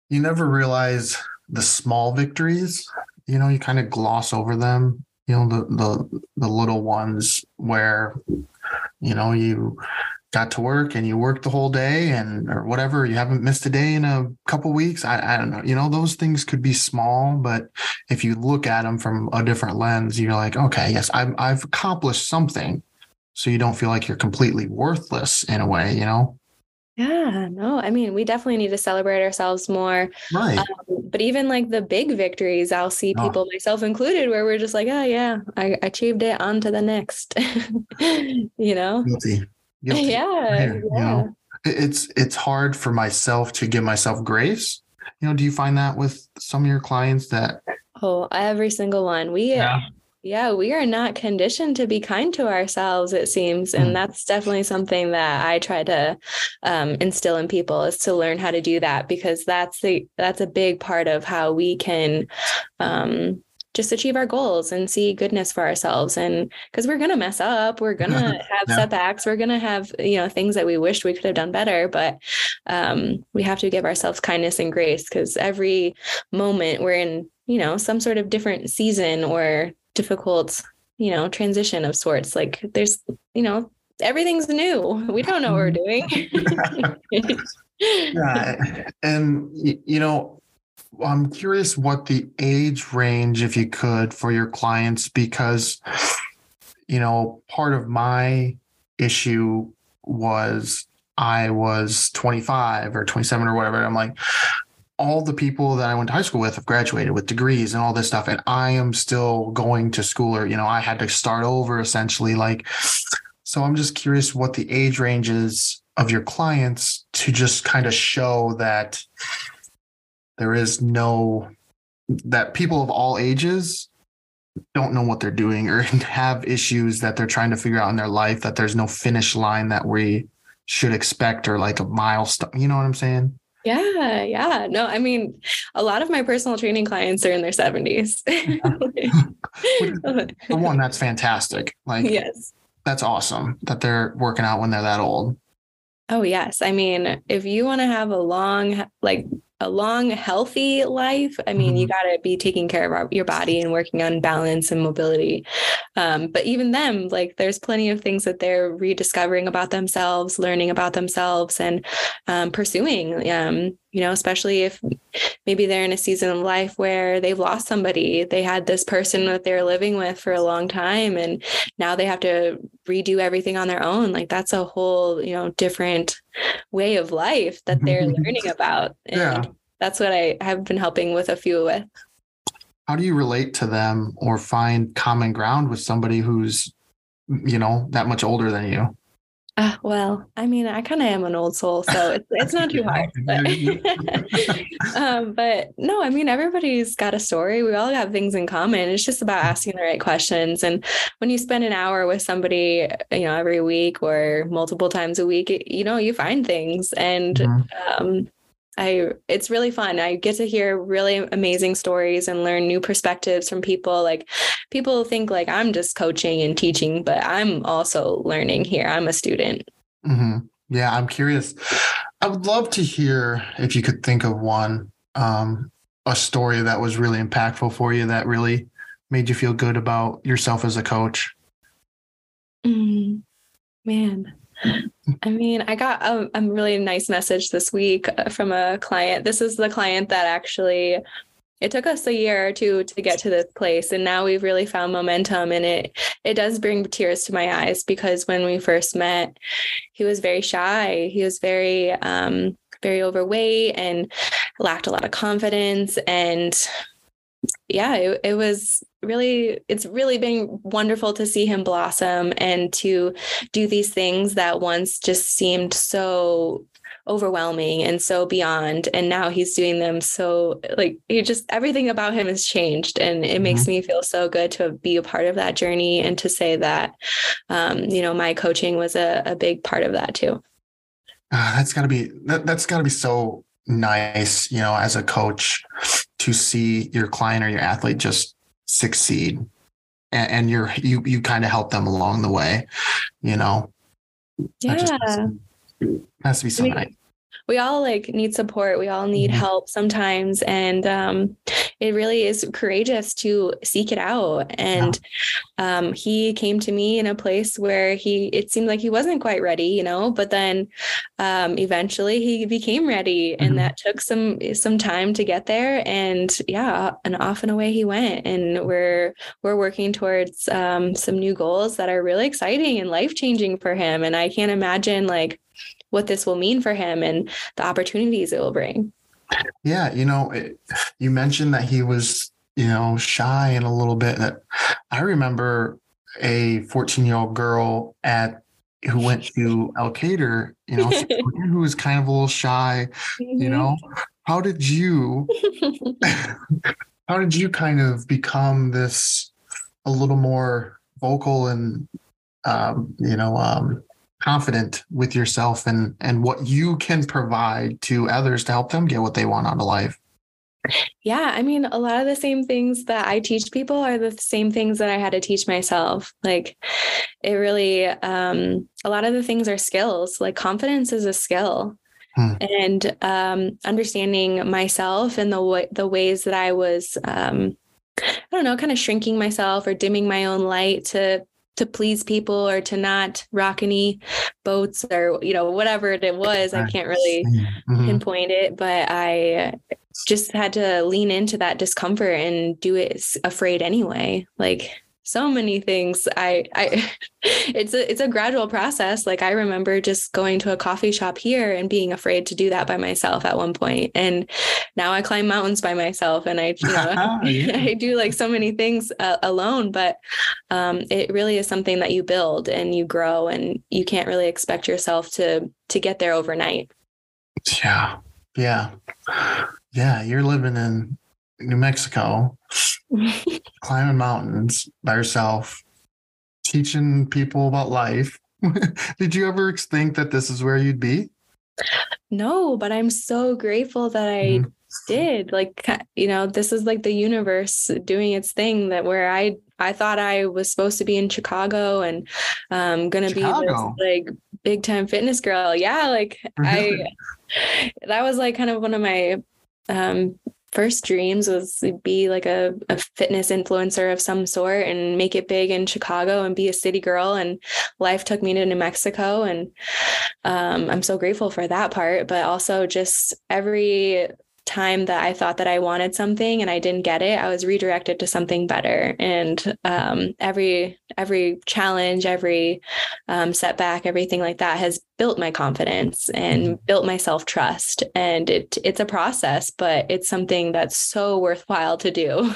you never realize the small victories. You know, you kind of gloss over them. You know, the the the little ones where you know you got to work and you worked the whole day and or whatever you haven't missed a day in a couple weeks I, I don't know you know those things could be small but if you look at them from a different lens you're like okay yes I've, I've accomplished something so you don't feel like you're completely worthless in a way you know yeah, no, I mean, we definitely need to celebrate ourselves more. Right. Um, but even like the big victories, I'll see oh. people, oh. myself included, where we're just like, oh, yeah, I achieved it, on to the next. you know? Guilty. Guilty. Yeah. yeah. You know? It's it's hard for myself to give myself grace. You know, do you find that with some of your clients that Oh, every single one. We yeah yeah, we are not conditioned to be kind to ourselves, it seems. And mm. that's definitely something that I try to um, instill in people is to learn how to do that because that's the that's a big part of how we can um, just achieve our goals and see goodness for ourselves and because we're going to mess up we're going to have yeah. setbacks we're going to have you know things that we wished we could have done better but um, we have to give ourselves kindness and grace because every moment we're in you know some sort of different season or difficult, you know, transition of sorts. Like there's, you know, everything's new. We don't know what we're mm-hmm. doing. yeah. And, you know, I'm curious what the age range, if you could, for your clients, because, you know, part of my issue was I was 25 or 27 or whatever. I'm like, all the people that I went to high school with have graduated with degrees and all this stuff. And I am still going to school or, you know, I had to start over essentially. Like, so I'm just curious what the age range is of your clients to just kind of show that there is no, that people of all ages don't know what they're doing or have issues that they're trying to figure out in their life, that there's no finish line that we should expect or like a milestone. You know what I'm saying? Yeah, yeah. No, I mean, a lot of my personal training clients are in their 70s. For one, that's fantastic. Like, yes, that's awesome that they're working out when they're that old. Oh, yes. I mean, if you want to have a long, like, a long, healthy life, I mean, mm-hmm. you got to be taking care of your body and working on balance and mobility. Um, but even them, like, there's plenty of things that they're rediscovering about themselves, learning about themselves, and um, pursuing. Um, you know, especially if maybe they're in a season of life where they've lost somebody. They had this person that they're living with for a long time, and now they have to redo everything on their own. Like, that's a whole, you know, different way of life that they're learning about. And yeah. that's what I have been helping with a few with. How do you relate to them or find common ground with somebody who's, you know, that much older than you? Uh, well, I mean, I kind of am an old soul, so it's, it's not too hard. But, um, but no, I mean, everybody's got a story. We all have things in common. It's just about asking the right questions. And when you spend an hour with somebody, you know, every week or multiple times a week, you know, you find things. And mm-hmm. um, I it's really fun. I get to hear really amazing stories and learn new perspectives from people. Like people think like I'm just coaching and teaching, but I'm also learning here. I'm a student. Mm-hmm. Yeah, I'm curious. I would love to hear if you could think of one, um, a story that was really impactful for you that really made you feel good about yourself as a coach. Mm, man, I mean, I got a, a, really nice message this week uh, from a client. This is the client that actually it took us a year or two to get to this place and now we've really found momentum and it it does bring tears to my eyes because when we first met he was very shy he was very um very overweight and lacked a lot of confidence and yeah, it, it, was really, it's really been wonderful to see him blossom and to do these things that once just seemed so overwhelming and so beyond and now he's doing them so like he just everything about him has changed and it mm-hmm. makes me feel so good to be a part of that journey and to say that um, you know my coaching was a, a big part of that too uh, that's got to be that, that's got to be so nice you know as a coach to see your client or your athlete just succeed. And, and you're you you kind of help them along the way you know? Yeah just, has to be so I mean, nice we all like need support. We all need mm-hmm. help sometimes and um, it really is courageous to seek it out. And um, he came to me in a place where he it seemed like he wasn't quite ready you know but then um, eventually he became ready and mm-hmm. that took some some time to get there. And yeah and off and away he went. And we're we're working towards um, some new goals that are really exciting and life changing for him. And i can't imagine like what this will mean for him and the opportunities it will bring. Yeah, you know, it, you mentioned that he was, you know, shy and a little bit. That I remember a 14 year old girl at who went to Elkader, you know, who was kind of a little shy. Mm-hmm. You know, how did you, how did you kind of become this a little more vocal and, um, you know, um, confident with yourself and and what you can provide to others to help them get what they want out of life. Yeah i mean a lot of the same things that i teach people are the same things that i had to teach myself. Like it really um a lot of the things are skills. Like confidence is a skill. Hmm. and um understanding myself and the way the ways that i was um I don't know, kind of shrinking myself or dimming my own light to to please people or to not rock any boats or you know whatever it was i can't really mm-hmm. pinpoint it but i just had to lean into that discomfort and do it afraid anyway. Like so many things. I i it's a it's a gradual process. Like i remember just going to a coffee shop here and being afraid to do that by myself at one point. And now i climb mountains by myself and i you know yeah. i do like so many things uh, alone. But um, it really is something that you build and you grow and you can't really expect yourself to to get there overnight. Yeah. Yeah. Yeah you're living in new mexico climbing mountains by yourself, teaching people about life. Did you ever think that this is where you'd be? No, but I'm so grateful that I mm-hmm. did. Like, you know, this is like the universe doing its thing that where I I thought I was supposed to be in Chicago and um gonna Chicago. be this like big time fitness girl. Yeah, like I that was like kind of one of my um first dreams was be like a, a, fitness influencer of some sort and make it big in Chicago and be a city girl. And life took me to New Mexico. And um, I'm so grateful for that part, but also just every time that I thought that I wanted something and I didn't get it, I was redirected to something better. And um, every every challenge, every um, setback, everything like that has built my confidence and mm-hmm. built my self trust. And it it's a process, but it's something that's so worthwhile to do.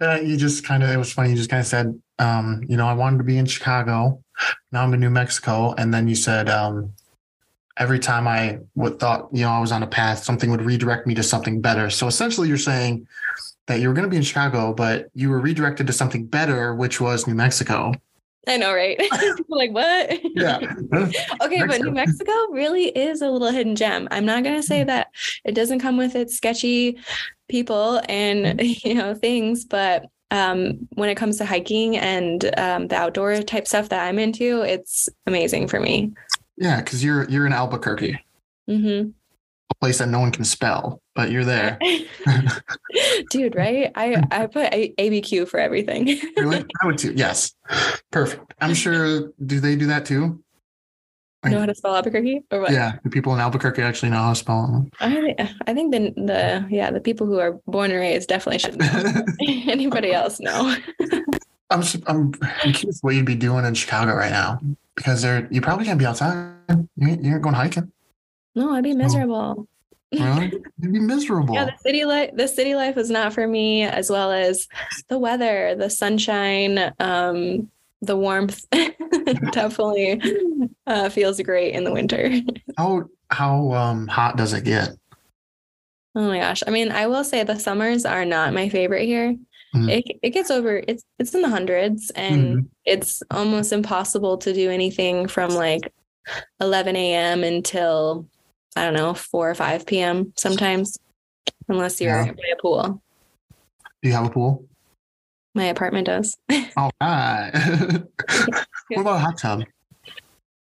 Uh, you just kind of it was funny. You just kind of said, um, you know, I wanted to be in Chicago. Now I'm in New Mexico, and then you said, um, every time I would thought, you know, I was on a path, something would redirect me to something better. So essentially you're saying that you were going to be in Chicago, but you were redirected to something better, which was New Mexico. I know, right? like what? Yeah. okay, Mexico. but New Mexico really is a little hidden gem. I'm not gonna say hmm. that it doesn't come with its sketchy people and hmm. you know things, but um, when it comes to hiking and um, the outdoor type stuff that I'm into, it's amazing for me. Yeah, because you're you're in Albuquerque, mm-hmm. a place that no one can spell, but you're there, dude. Right? I I put a- ABQ for everything. really? I would too. Yes, perfect. I'm sure. Do they do that too? know how to spell Albuquerque or what? Yeah, the people in Albuquerque actually know how to spell them. I, I think the the yeah the people who are born and raised definitely should know. Anybody else know? I'm I'm I'm curious what you'd be doing in Chicago right now because they're you probably can't be outside. You ain't, you ain't going hiking. No, I'd be miserable. really? You'd be miserable. Yeah, the city life the city life is not for me, as well as the weather, the sunshine, um, the warmth. definitely uh, feels great in the winter. How how um hot does it get? Oh my gosh. I mean, I will say the summers are not my favorite here. Mm. It, it gets over it's it's in the hundreds and Mhm. it's almost impossible to do anything from like 11 a.m. until I don't know 4 or 5 p.m. sometimes unless you're Yeah. by a pool. Do you have a pool? My apartment does. All right. what about a hot tub?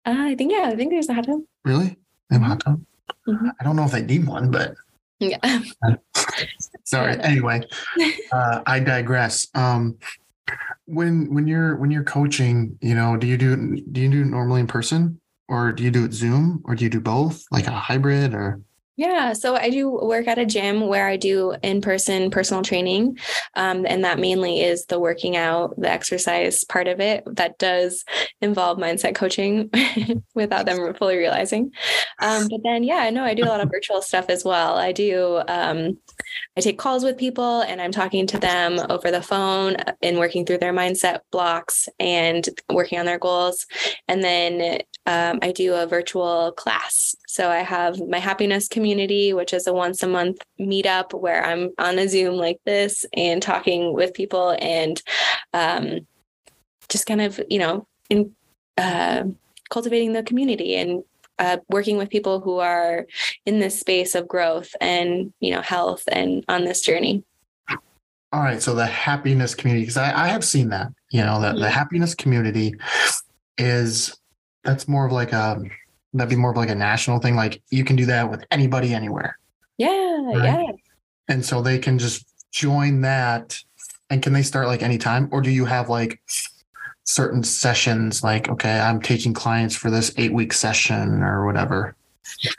Uh, I think yeah, I think there's a hot tub. Really? They have a hot tub? Mhm. I don't know if they need one, but Yeah. sorry. Anyway, uh, I digress. Um, when when you're when you're coaching, you know, do you do do you do it normally in person, or do you do it Zoom, or do you do both, like a hybrid, or Yeah, so I do work at a gym where I do in person personal training. Um, and that mainly is the working out, the exercise part of it that does involve mindset coaching without them fully realizing. Um, but then, yeah, no, I do a lot of virtual stuff as well. I do, um, I take calls with people and I'm talking to them over the phone and working through their mindset blocks and working on their goals. And then um, I do a virtual class. So I have my happiness community, which is a once a month meetup where I'm on a Zoom like this and talking with people and um, just kind of, you know, in uh, cultivating the community and uh, working with people who are in this space of growth and, you know, health and on this journey. all right? So the happiness community, because I, I have seen that, you know, that the happiness community is that's more of like a that'd be more of like a national thing. Like you can do that with anybody anywhere. Yeah, Right. yeah. and so they can just join that and can they start like anytime or do you have like certain sessions like okay i'm taking clients for this eight week session or whatever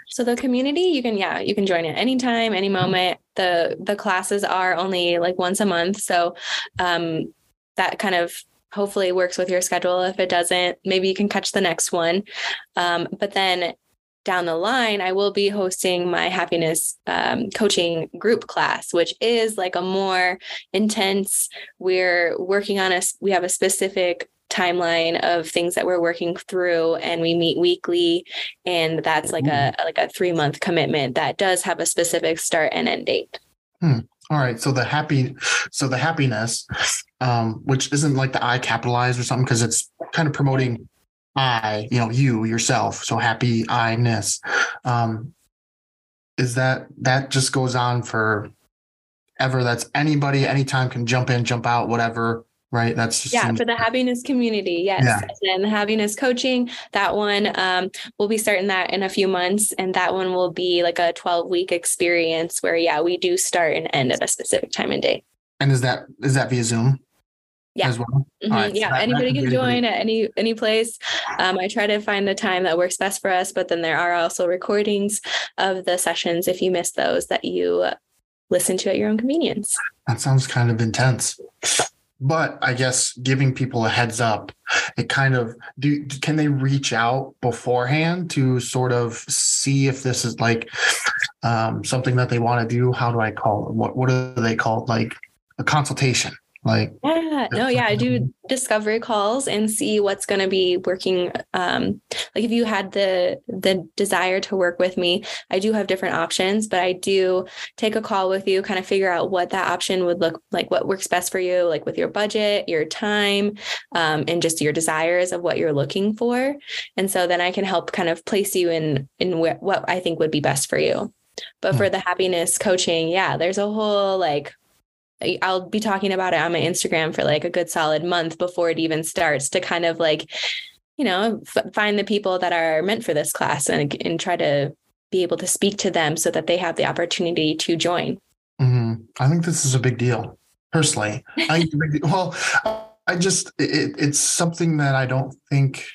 So the community, you can yeah, you can join at any time, any moment. The the classes are only like once a month, so um, that kind of hopefully works with your schedule. If it doesn't, maybe you can catch the next one. Um, but then down the line, I will be hosting my happiness um, coaching group class, which is like a more intense. We're working on a we have a specific timeline of things that we're working through and we meet weekly and that's like a like a 3 month commitment that does have a specific start and end date. hmm. all right so the happy so the happiness um which isn't like the i capitalized or something because it's kind of promoting i you know you yourself so happy i-ness um is that that just goes on for ever that's anybody anytime can jump in jump out whatever right that's just Yeah, for the happiness community. Yes. Yeah. And the happiness coaching, that one, um, we'll be starting that in a few months. And that one will be like a 12 week experience where, yeah, we do start and end at a specific time and day. And is that is that via Zoom? Yeah. As well. Mhm. right, yeah, that- that anybody can can join at any any place. Um, I try to find the time that works best for us, but then there are also recordings of the sessions if you miss those that you listen to at your own convenience. That sounds kind of intense. But I guess giving people a heads up, it kind of do can they reach out beforehand to sort of see if this is like um, something that they want to do? How do I call it? What what are they called? Like a consultation. Like Yeah, no, yeah, I do discovery calls and see what's going to be working. Um, like if you had the the desire to work with me, I do have different options, but I do take a call with you, kind of figure out what that option would look like, what works best for you, like with your budget, your time, um, and just your desires of what you're looking for. And so then I can help kind of place you in in where, what I think would be best for you. But for the happiness coaching, yeah, there's a whole like I'll be talking about it on my Instagram for like a good solid month before it even starts to kind of like, you know, f- find the people that are meant for this class and, and try to be able to speak to them so that they have the opportunity to join. mhm. I think this is a big deal. Personally, I well, I just it, it's something that I don't think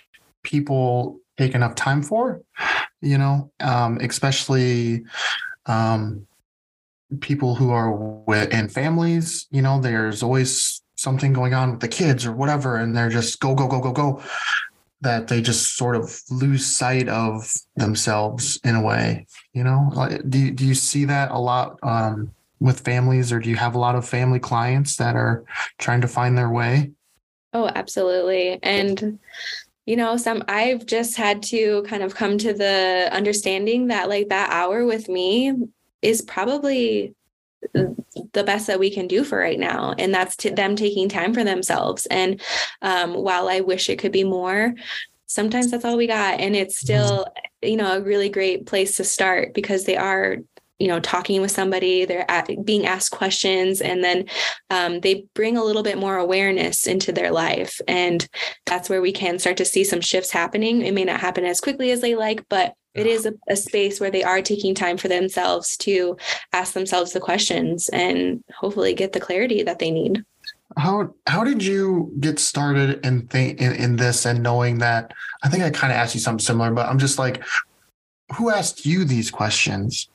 people take enough time for. You know, um, especially um, people who are with in families. You know, there's always something going on with the kids or whatever, and they're just go go go go go. That they just sort of lose sight of themselves in a way. You know, do do you see that a lot um, with families, or do you have a lot of family clients that are trying to find their way? Oh, absolutely. And you know, some I've just had to kind of come to the understanding that like that hour with me is probably the best that we can do for right now. And that's to them taking time for themselves. And um, while i wish it could be more sometimes that's all we got. And it's mm-hmm. still you know a really great place to start because they are you know talking with somebody they're at, being asked questions and then um, they bring a little bit more awareness into their life. And that's where we can start to see some shifts happening. It may not happen as quickly as they like but it is a, a space where they are taking time for themselves to ask themselves the questions and hopefully get the clarity that they need. How how did you get started in think in, in this and knowing that i think i kind of asked you something similar but i'm just like who asked you these questions?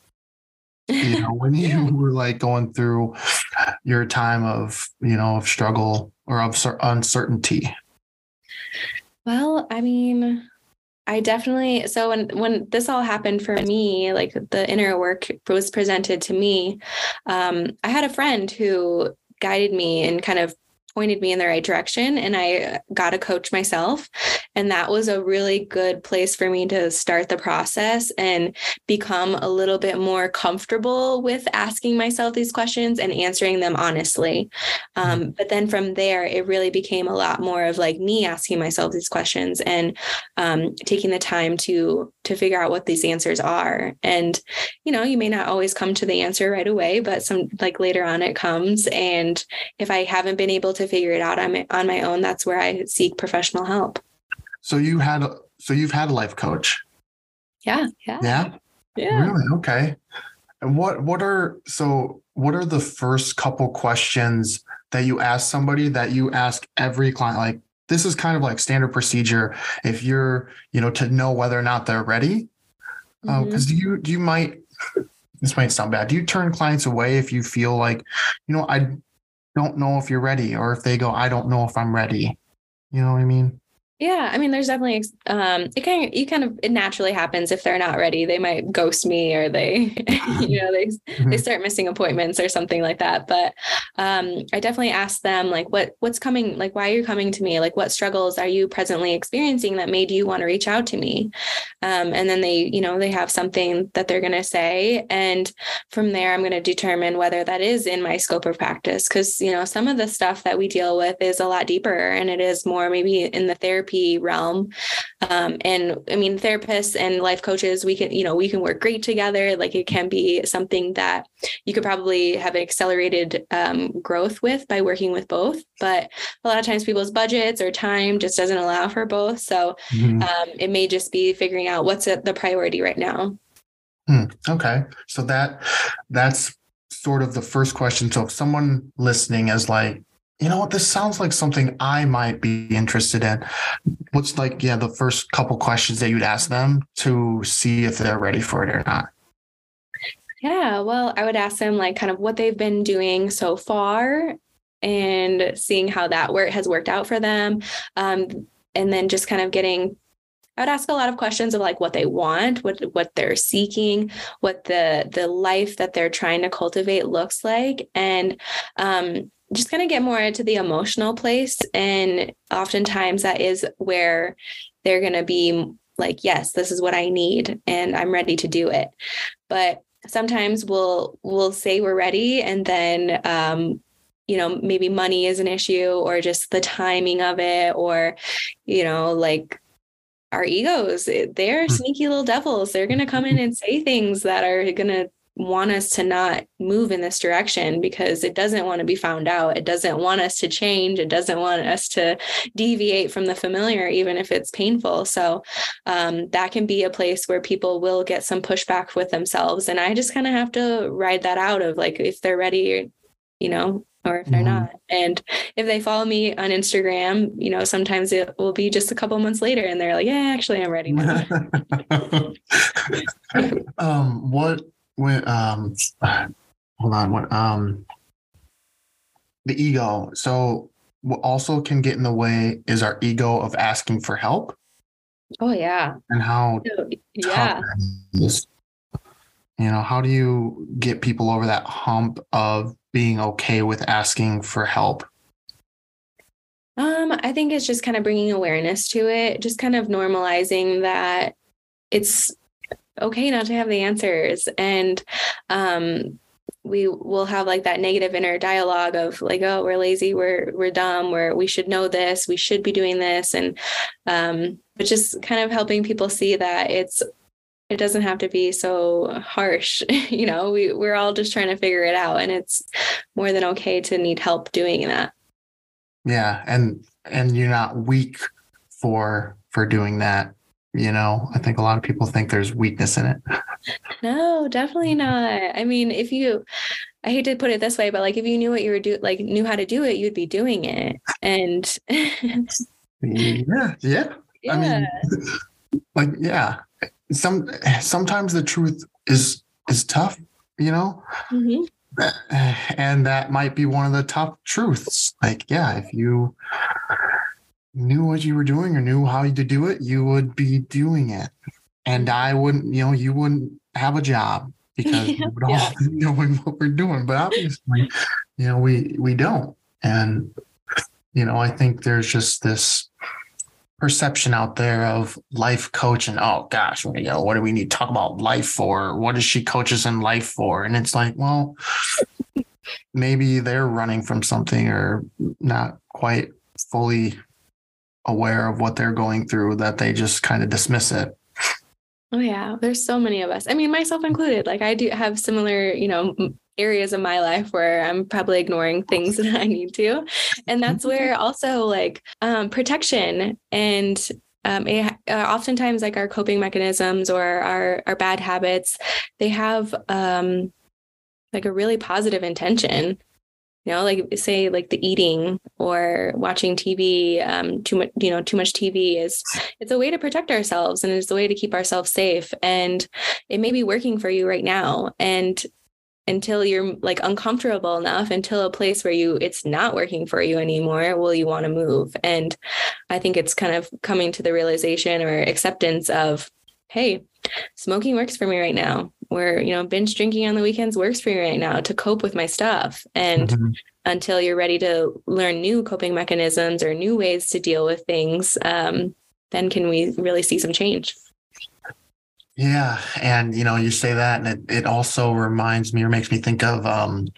You know when you were like going through your time of you know of struggle or of uncertainty. Well i mean i definitely so when when this all happened for me like the inner work was presented to me. Um, i had a friend who guided me and kind of pointed me in the right direction and I got a coach myself. And that was a really good place for me to start the process and become a little bit more comfortable with asking myself these questions and answering them honestly. Um, mm-hmm. but then from there, it really became a lot more of like me asking myself these questions and um, taking the time to to figure out what these answers are. And you know, you may not always come to the answer right away, but some like later on it comes. And if I haven't been able to figure it out on my, on my own, that's where I seek professional help. So you had, so you've had a life coach. Yeah. Yeah. Yeah. Yeah. Really? Okay. And what, what are, so what are the first couple questions that you ask somebody that you ask every client? Like, this is kind of like standard procedure if you're, you know, to know whether or not they're ready. Because mm-hmm. uh, do you, do you might, this might sound bad. Do you turn clients away if you feel like, you know, I don't know if you're ready or if they go i don't know if i'm ready. You know what i mean yeah, I mean, there's definitely um, it kind of you kind of it naturally happens if they're not ready. They might ghost me or they, you know, they mm-hmm. they start missing appointments or something like that. But um, I definitely ask them like, what what's coming? Like, why are you coming to me? Like, what struggles are you presently experiencing that made you want to reach out to me? Um, and then they, you know, they have something that they're going to say, and from there, I'm going to determine whether that is in my scope of practice. Because you know, some of the stuff that we deal with is a lot deeper, and it is more maybe in the therapy therapy realm. Um, and I mean, therapists and life coaches, we can, you know, we can work great together. Like it can be something that you could probably have accelerated um, growth with by working with both. But a lot of times people's budgets or time just doesn't allow for both. So mm-hmm. um, it may just be figuring out what's the priority right now. Hmm. Okay. So that that's sort of the first question. So if someone listening is like, you know what, this sounds like something I might be interested in. What's like, yeah, the first couple questions that you'd ask them to see if they're ready for it or not? Yeah, well, I would ask them like kind of what they've been doing so far and seeing how that work has worked out for them. Um, and then just kind of getting I would ask a lot of questions of like what they want, what what they're seeking, what the the life that they're trying to cultivate looks like, and um, just kind of get more into the emotional place. And oftentimes that is where they're going to be like, yes, this is what I need and I'm ready to do it. But sometimes we'll we'll say we're ready and then um you know maybe money is an issue or just the timing of it or you know like our egos they're hmm. sneaky little devils they're going to come in and say things that are going to want us to not move in this direction because it doesn't want to be found out. It doesn't want us to change. It doesn't want us to deviate from the familiar, even if it's painful. So um, that can be a place where people will get some pushback with themselves. And I just kind of have to ride that out of like, if they're ready, you know, or if they're mm-hmm. not. And if they follow me on Instagram, you know, sometimes it will be just a couple months later and they're like, yeah, actually I'm ready now. um, what when um hold on what um the ego. So what also can get in the way is our ego of asking for help. Oh yeah. And how yeah. you know how do you get people over that hump of being okay with asking for help? Um, I think it's just kind of bringing awareness to it, just kind of normalizing that it's okay not to have the answers. And um we will have like that negative inner dialogue of like oh we're lazy we're we're dumb we're we should know this we should be doing this. And um but just kind of helping people see that it's it doesn't have to be so harsh you know we we're all just trying to figure it out. And it's more than okay to need help doing that. Yeah. And and you're not weak for for doing that you know i think a lot of people think there's weakness in it. No definitely not. I mean if you i hate to put it this way but like if you knew what you were doing like knew how to do it you'd be doing it. And yeah yeah. Yeah. I mean, like, yeah, some sometimes the truth is is tough, you know, mm-hmm. and that might be one of the tough truths. Like, yeah, if you knew what you were doing or knew how to do it, you would be doing it, and I wouldn't, you know, you wouldn't have a job because we would all yeah. be knowing what we're doing. But obviously, you know, we we don't, and you know, I think there's just this perception out there of life coach and oh gosh, you know, what do we need to talk about life for? What does she coaches in life for? And it's like, well, maybe they're running from something or not quite fully aware of what they're going through that they just kind of dismiss it. Oh yeah, there's so many of us. I mean, myself included. Like I do have similar, you know, areas of my life where I'm probably ignoring things that I need to. And that's mm-hmm. where also like um, protection and um, it, uh, oftentimes like our coping mechanisms or our our bad habits, they have um, like a really positive intention. You know, like say like the eating or watching TV, um, too much, you know, too much TV is it's a way to protect ourselves and it's a way to keep ourselves safe. And it may be working for you right now. And until you're like uncomfortable enough until a place where you it's not working for you anymore will you want to move and i think it's kind of coming to the realization or acceptance of hey smoking works for me right now or you know binge drinking on the weekends works for me right now to cope with my stuff and mm-hmm. until you're ready to learn new coping mechanisms or new ways to deal with things um, then can we really see some change yeah, and you know, you say that, and it, it also reminds me or makes me think of um,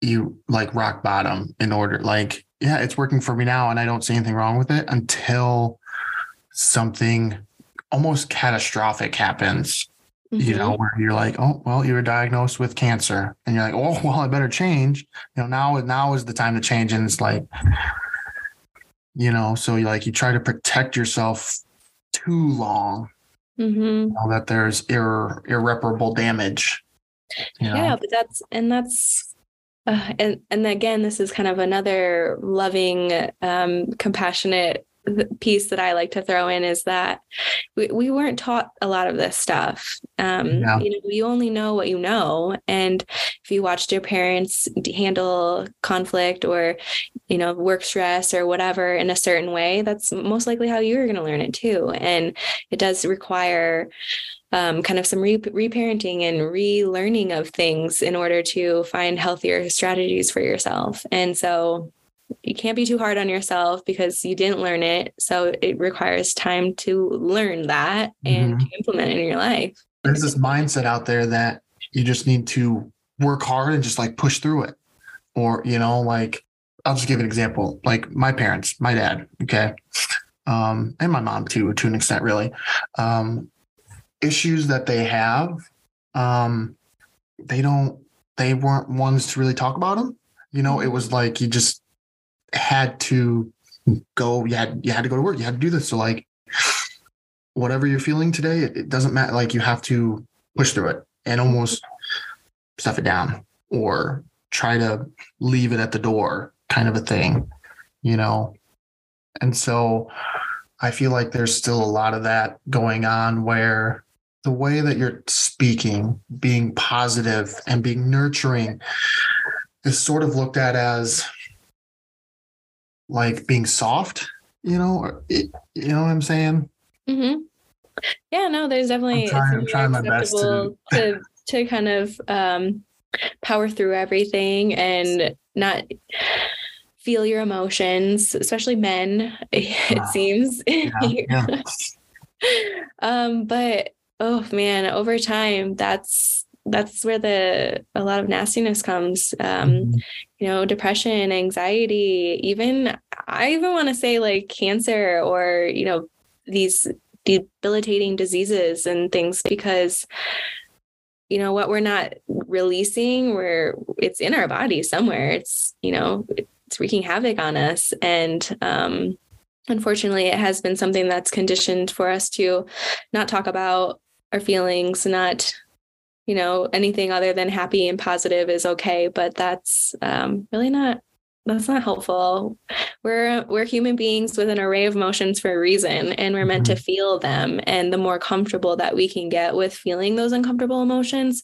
you like rock bottom in order. Like, yeah, it's working for me now, and I don't see anything wrong with it until something almost catastrophic happens. You know, mm-hmm. where you're like, oh, well, you were diagnosed with cancer, and you're like, oh, well, I better change. You know, now now is the time to change, and it's like, you know, so you like you try to protect yourself too long mm-hmm. you know, that there's ir- irreparable damage you know? yeah but that's and that's uh, and and again this is kind of another loving um compassionate piece that I like to throw in is that we, we weren't taught a lot of this stuff. Um, yeah. You know, you only know what you know, and if you watched your parents handle conflict or you know work stress or whatever in a certain way, that's most likely how you're going to learn it too. And it does require um, kind of some re- reparenting and relearning of things in order to find healthier strategies for yourself. And so you can't be too hard on yourself because you didn't learn it. So it requires time to learn that and mm-hmm. implement it in your life. There's this mindset out there that you just need to work hard and just like push through it. Or, you know, like I'll just give an example. Like my parents, my dad, okay. Um, and my mom too, to an extent, really. Um, issues that they have, um, they don't, they weren't ones to really talk about them. You know, it was like you just had to go you had you had to go to work. You had to do this. So like whatever you're feeling today it, it doesn't matter. Like you have to push through it and almost stuff it down or try to leave it at the door kind of a thing you know? And so i feel like there's still a lot of that going on where the way that you're speaking being positive and being nurturing is sort of looked at as like being soft, you know, you know what I'm saying? Mm-hmm. Yeah, no, there's definitely I'm trying, I'm trying my best to, to to kind of um, power through everything and not feel your emotions, especially men, it seems. Yeah, yeah. um, but oh man, over time, that's that's where the a lot of nastiness comes. Um, mm-hmm. You know, depression, anxiety, even I even want to say like cancer or you know these debilitating diseases and things because you know what we're not releasing where it's in our body somewhere it's you know it's wreaking havoc on us and um unfortunately it has been something that's conditioned for us to not talk about our feelings not you know anything other than happy and positive is okay but that's um really not that's not helpful. We're we're human beings with an array of emotions for a reason and we're meant mm-hmm. to feel them and the more comfortable that we can get with feeling those uncomfortable emotions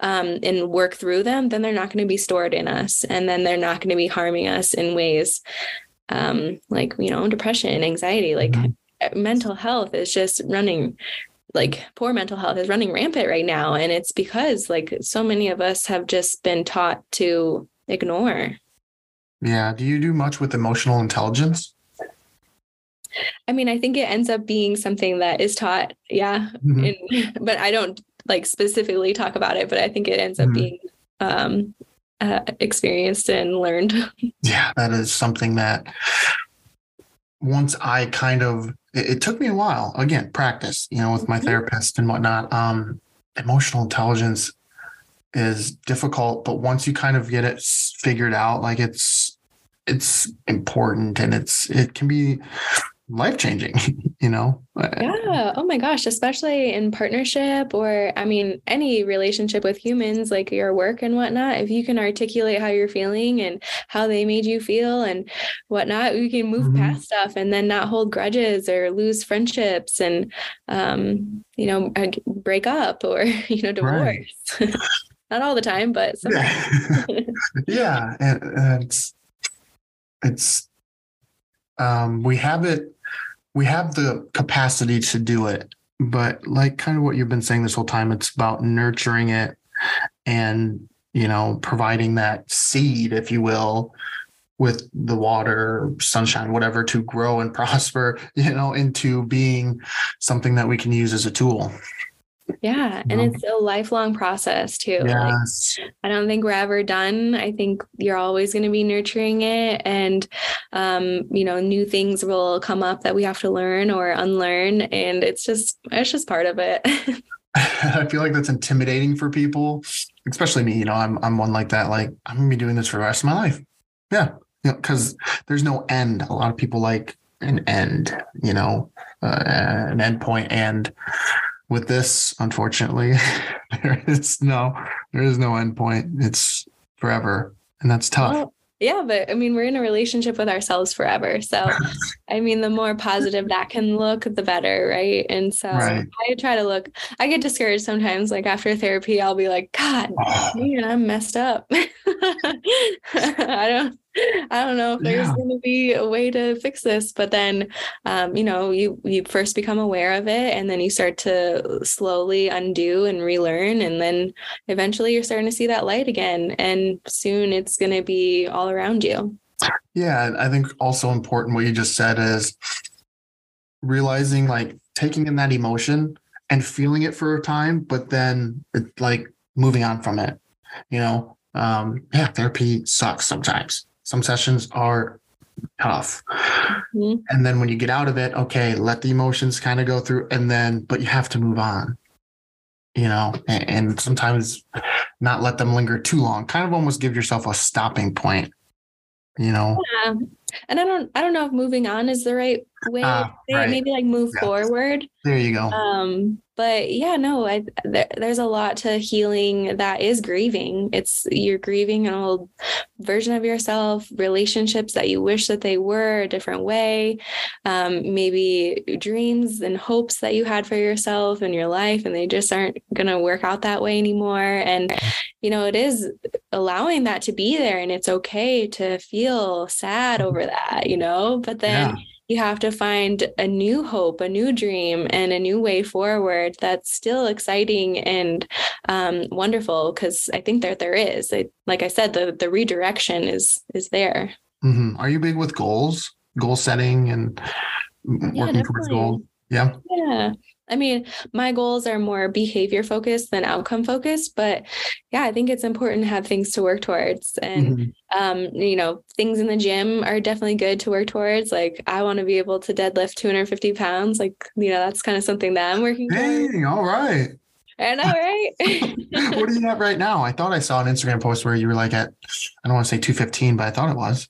um, and work through them then they're not going to be stored in us and then they're not going to be harming us in ways um, like you know depression anxiety like mm-hmm. mental health is just running like poor mental health is running rampant right now and it's because like so many of us have just been taught to ignore yeah. Do you do much with emotional intelligence? I mean, I think it ends up being something that is taught. Yeah. Mm-hmm. In, but I don't like specifically talk about it, but I think it ends up mm-hmm. being um, uh, experienced and learned. Yeah. That is something that once I kind of, it, it took me a while, again, practice, you know, with my mm-hmm. therapist and whatnot. Um, emotional intelligence is difficult, but once you kind of get it figured out, like it's it's important and it's it can be life changing, you know? Yeah. Oh my gosh. Especially in partnership or, I mean, any relationship with humans, like your work and whatnot. If you can articulate how you're feeling and how they made you feel and whatnot, we can move mm-hmm. past stuff and then not hold grudges or lose friendships and, um, you know, break up or, you know, divorce. Right. not all the time, but sometimes. yeah, yeah. And, and it's it's um, we have it, we have the capacity to do it, but like kind of what you've been saying this whole time, it's about nurturing it and you know providing that seed, if you will, with the water, sunshine, whatever, to grow and prosper, you know, into being something that we can use as a tool. Yeah. And it's a lifelong process too. Yes. Like, I don't think we're ever done. I think you're always going to be nurturing it. And, um, you know, new things will come up that we have to learn or unlearn. And it's just, it's just part of it. I feel like that's intimidating for people, especially me. You know, I'm, I'm one like that. Like, I'm going to be doing this for the rest of my life. Yeah. You know, because there's no end. A lot of people like an end, you know, uh, an end point. And, with this, unfortunately, there is no there is no end point. It's forever, and that's tough. Well, yeah, but I mean, we're in a relationship with ourselves forever. So, I mean, the more positive that can look, the better, right? And so right. I try to look, I get discouraged sometimes. Like after therapy, I'll be like, God, oh. man, I'm messed up. I don't, I don't know if there's yeah. going to be a way to fix this, but then, um, you know, you you first become aware of it, and then you start to slowly undo and relearn, and then eventually you're starting to see that light again, and soon it's going to be all around you. Yeah, I think also important what you just said is realizing like taking in that emotion and feeling it for a time, but then it, like moving on from it. You know, um, yeah, therapy sucks sometimes some sessions are tough. Mm-hmm. And then when you get out of it, okay, let the emotions kind of go through and then, but you have to move on, you know, and, and sometimes not let them linger too long, kind of almost give yourself a stopping point, you know? Yeah. And I don't, I don't know if moving on is the right way. Uh, right. Maybe like move yeah. forward. There you go. Um, but yeah no I, there, there's a lot to healing that is grieving it's you're grieving an old version of yourself relationships that you wish that they were a different way um, maybe dreams and hopes that you had for yourself and your life and they just aren't going to work out that way anymore and you know it is allowing that to be there and it's okay to feel sad over that you know but then yeah you have to find a new hope, a new dream, and a new way forward that's still exciting and um, wonderful. Because I think that there is, like I said, the the redirection is is there. Mm-hmm. Are you big with goals, goal setting, and Yeah, working towards goals? Yeah. Yeah. I mean, my goals are more behavior focused than outcome focused, but yeah, I think it's important to have things to work towards. And Mhm. um, you know, things in the gym are definitely good to work towards. Like I want to be able to deadlift 250 pounds. Like, you know, that's kind of something that I'm working towards. Dang. All right. I know, right? what are you at right now? I thought I saw an Instagram post where you were like at, I don't want to say 215, but I thought it was.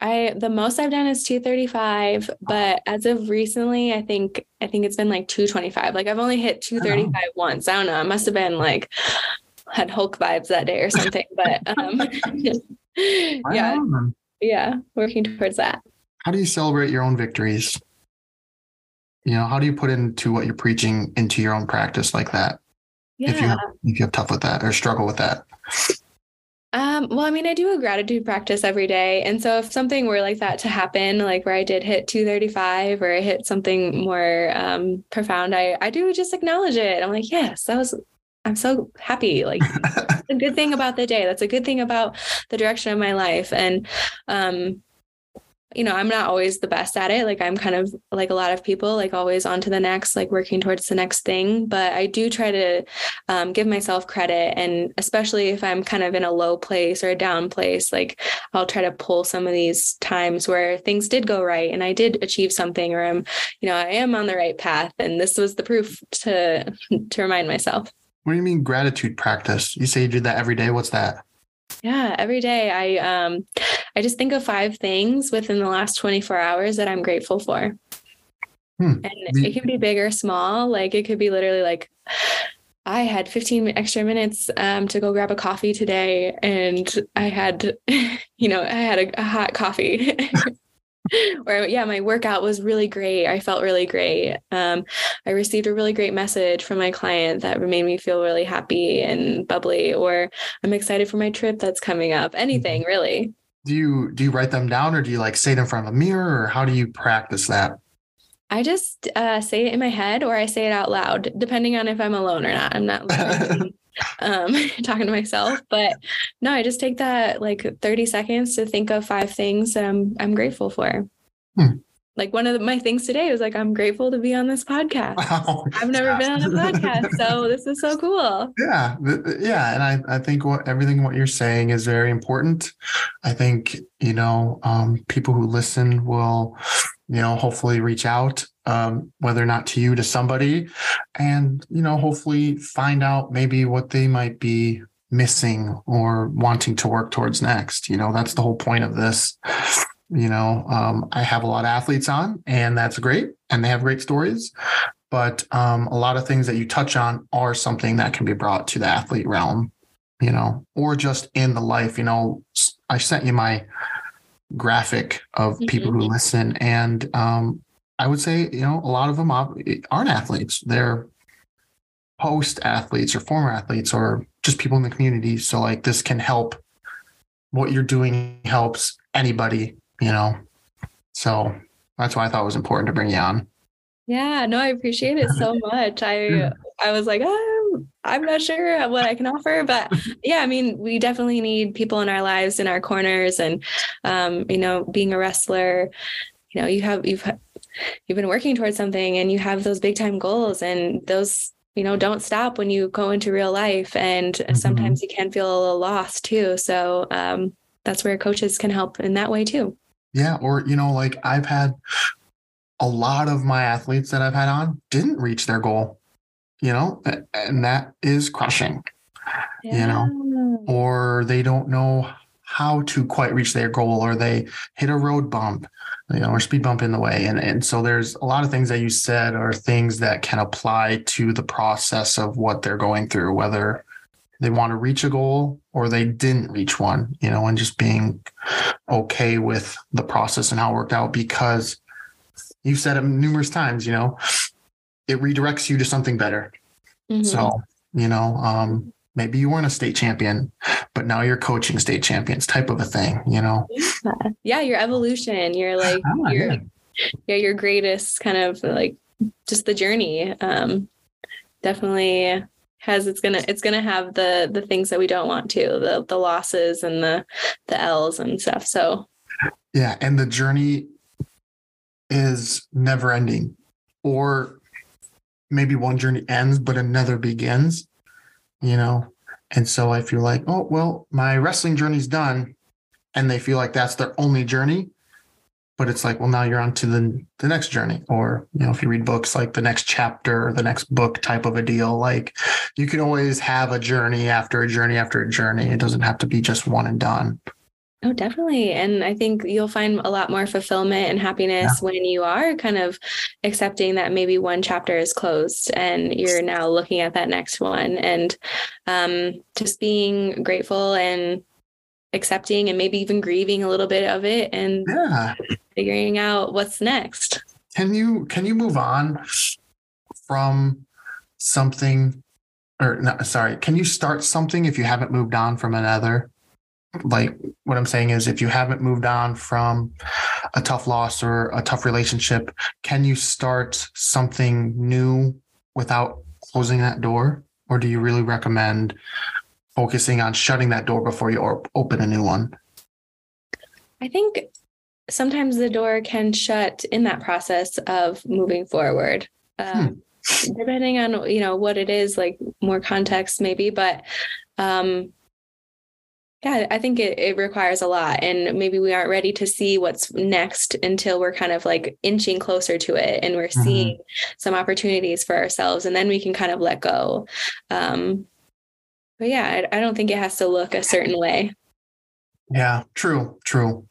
I the most I've done is 235, but as of recently, I think I think it's been like 225. Like I've only hit 235 once. I don't know. It must have been like had Hulk vibes that day or something. But um yeah, yeah, working towards that. How do you celebrate your own victories? You know, how do you put into what you're preaching into your own practice like that? If you Yeah. if you have tough with that or struggle with that. Um, well, I mean, I do a gratitude practice every day. And so if something were like that to happen, like where I did hit 235 or I hit something more um profound, I I do just acknowledge it. I'm like, yes, that was I'm so happy. Like a good thing about the day. That's a good thing about the direction of my life. And um, you know, I'm not always the best at it. Like I'm kind of like a lot of people, like always on to the next, like working towards the next thing. But I do try to um, give myself credit. And especially if I'm kind of in a low place or a down place, like I'll try to pull some of these times where things did go right and I did achieve something or I'm, you know, I am on the right path. And this was the proof to to remind myself. What do you mean gratitude practice? You say you do that every day. What's that? Yeah, every day I um I just think of five things within the last 24 hours that I'm grateful for. Hmm. And The- it can be big or small. Like it could be literally like I had 15 extra minutes um, to go grab a coffee today, and I had, you know, I had a, a hot coffee. or yeah, my workout was really great. I felt really great. Um, I received a really great message from my client that made me feel really happy and bubbly. Or I'm excited for my trip that's coming up. Anything really. Do you do you write them down or do you like say it in front of a mirror or how do you practice that? I just uh, say it in my head or I say it out loud, depending on if I'm alone or not. I'm not um, talking to myself, but no, I just take that like 30 seconds to think of five things that I'm grateful for. Hmm. Like one of the, my things today was like I'm grateful to be on this podcast. Wow. I've never been on a podcast, so this is so cool. Yeah, yeah, and I, I think what everything what you're saying is very important. I think you know um, people who listen will, you know, hopefully reach out, um, whether or not to you to somebody, and you know, hopefully find out maybe what they might be missing or wanting to work towards next. You know, that's the whole point of this. You know, um, I have a lot of athletes on, and that's great, and they have great stories but um, a lot of things that you touch on are something that can be brought to the athlete realm, you know, or just in the life. You know, I sent you my graphic of people who listen, and um, I would say, you know, a lot of them aren't athletes; they're post athletes or former athletes or just people in the community. So, like, this can help. What you're doing helps anybody, you know. So that's why I thought it was important to bring you on. Yeah, no, I appreciate it so much. I. I was like, um, I'm not sure what I can offer, but yeah, I mean, we definitely need people in our lives, in our corners, and um, you know, being a wrestler, you know, you have you've you've been working towards something, and you have those big time goals, and those you know don't stop when you go into real life, and sometimes you can feel a little lost too. So um, that's where coaches can help in that way too. Yeah, or you know, like I've had a lot of my athletes that I've had on didn't reach their goal, you know, and that is crushing. You know, Or they don't know how to quite reach their goal, or they hit a road bump, you know, or speed bump in the way. And and so there's a lot of things that you said are things that can apply to the process of what they're going through, whether they want to reach a goal or they didn't reach one, you know, and just being okay with the process and how it worked out because you've said it numerous times, you know, it redirects you to something better. Mhm. So, you know, um, maybe you weren't a state champion, but now you're coaching state champions type of a thing, you know? Yeah. yeah, your evolution, you're like Ah, your yeah. yeah, your greatest kind of like just the journey. Um definitely has it's gonna it's gonna have the the things that we don't want to, the the losses and the the L's and stuff. So Yeah, and the journey is never ending. Or maybe one journey ends, but another begins, you know? And so I feel like, oh, well, my wrestling journey's done. And they feel like that's their only journey. But it's like, well, now you're on to the, the next journey. Or, you know, if you read books like the next chapter, or the next book type of a deal, like you can always have a journey after a journey after a journey. It doesn't have to be just one and done. Oh, definitely. And I think you'll find a lot more fulfillment and happiness yeah. when you are kind of accepting that maybe one chapter is closed and you're now looking at that next one and um, just being grateful and accepting and maybe even grieving a little bit of it and yeah. figuring out what's next. Can you can you move on from something or no, sorry, can you start something if you haven't moved on from another? Like what I'm saying is if you haven't moved on from a tough loss or a tough relationship, can you start something new without closing that door? Or do you really recommend focusing on shutting that door before you open a new one? I think sometimes the door can shut in that process of moving forward. Um, hmm. Depending on you know what it is, like more context maybe, but um, yeah, I think it, it requires a lot. And maybe we aren't ready to see what's next until we're kind of like inching closer to it and we're mm-hmm. seeing some opportunities for ourselves. And then we can kind of let go. Um, but yeah, I, I don't think it has to look a certain way. Yeah, true, true.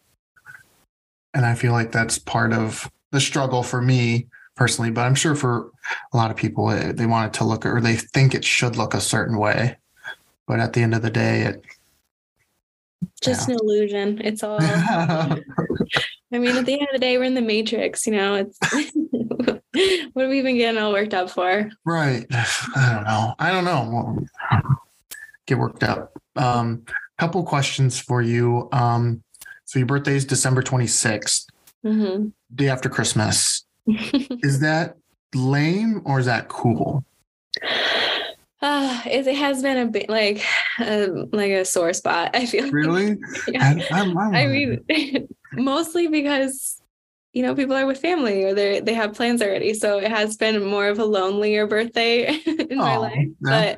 And I feel like that's part of the struggle for me personally, but I'm sure for a lot of people, eh, they want it to look or they think it should look a certain way. But at the end of the day, it just yeah. an illusion. It's all. I mean, at the end of the day, we're in the matrix. You know, it's what have we been getting all worked up for? Right. I don't know. I don't know. Get worked up. Um, couple questions for you. Um, so your birthday is December 26th, mm-hmm. day after Christmas. is that lame or is that cool? Uh, it, it has been a bit like um, like a sore spot. I feel really. yeah. I, I, I mean, mostly because you know people are with family or they they have plans already, so it has been more of a lonelier birthday in my life. Yeah.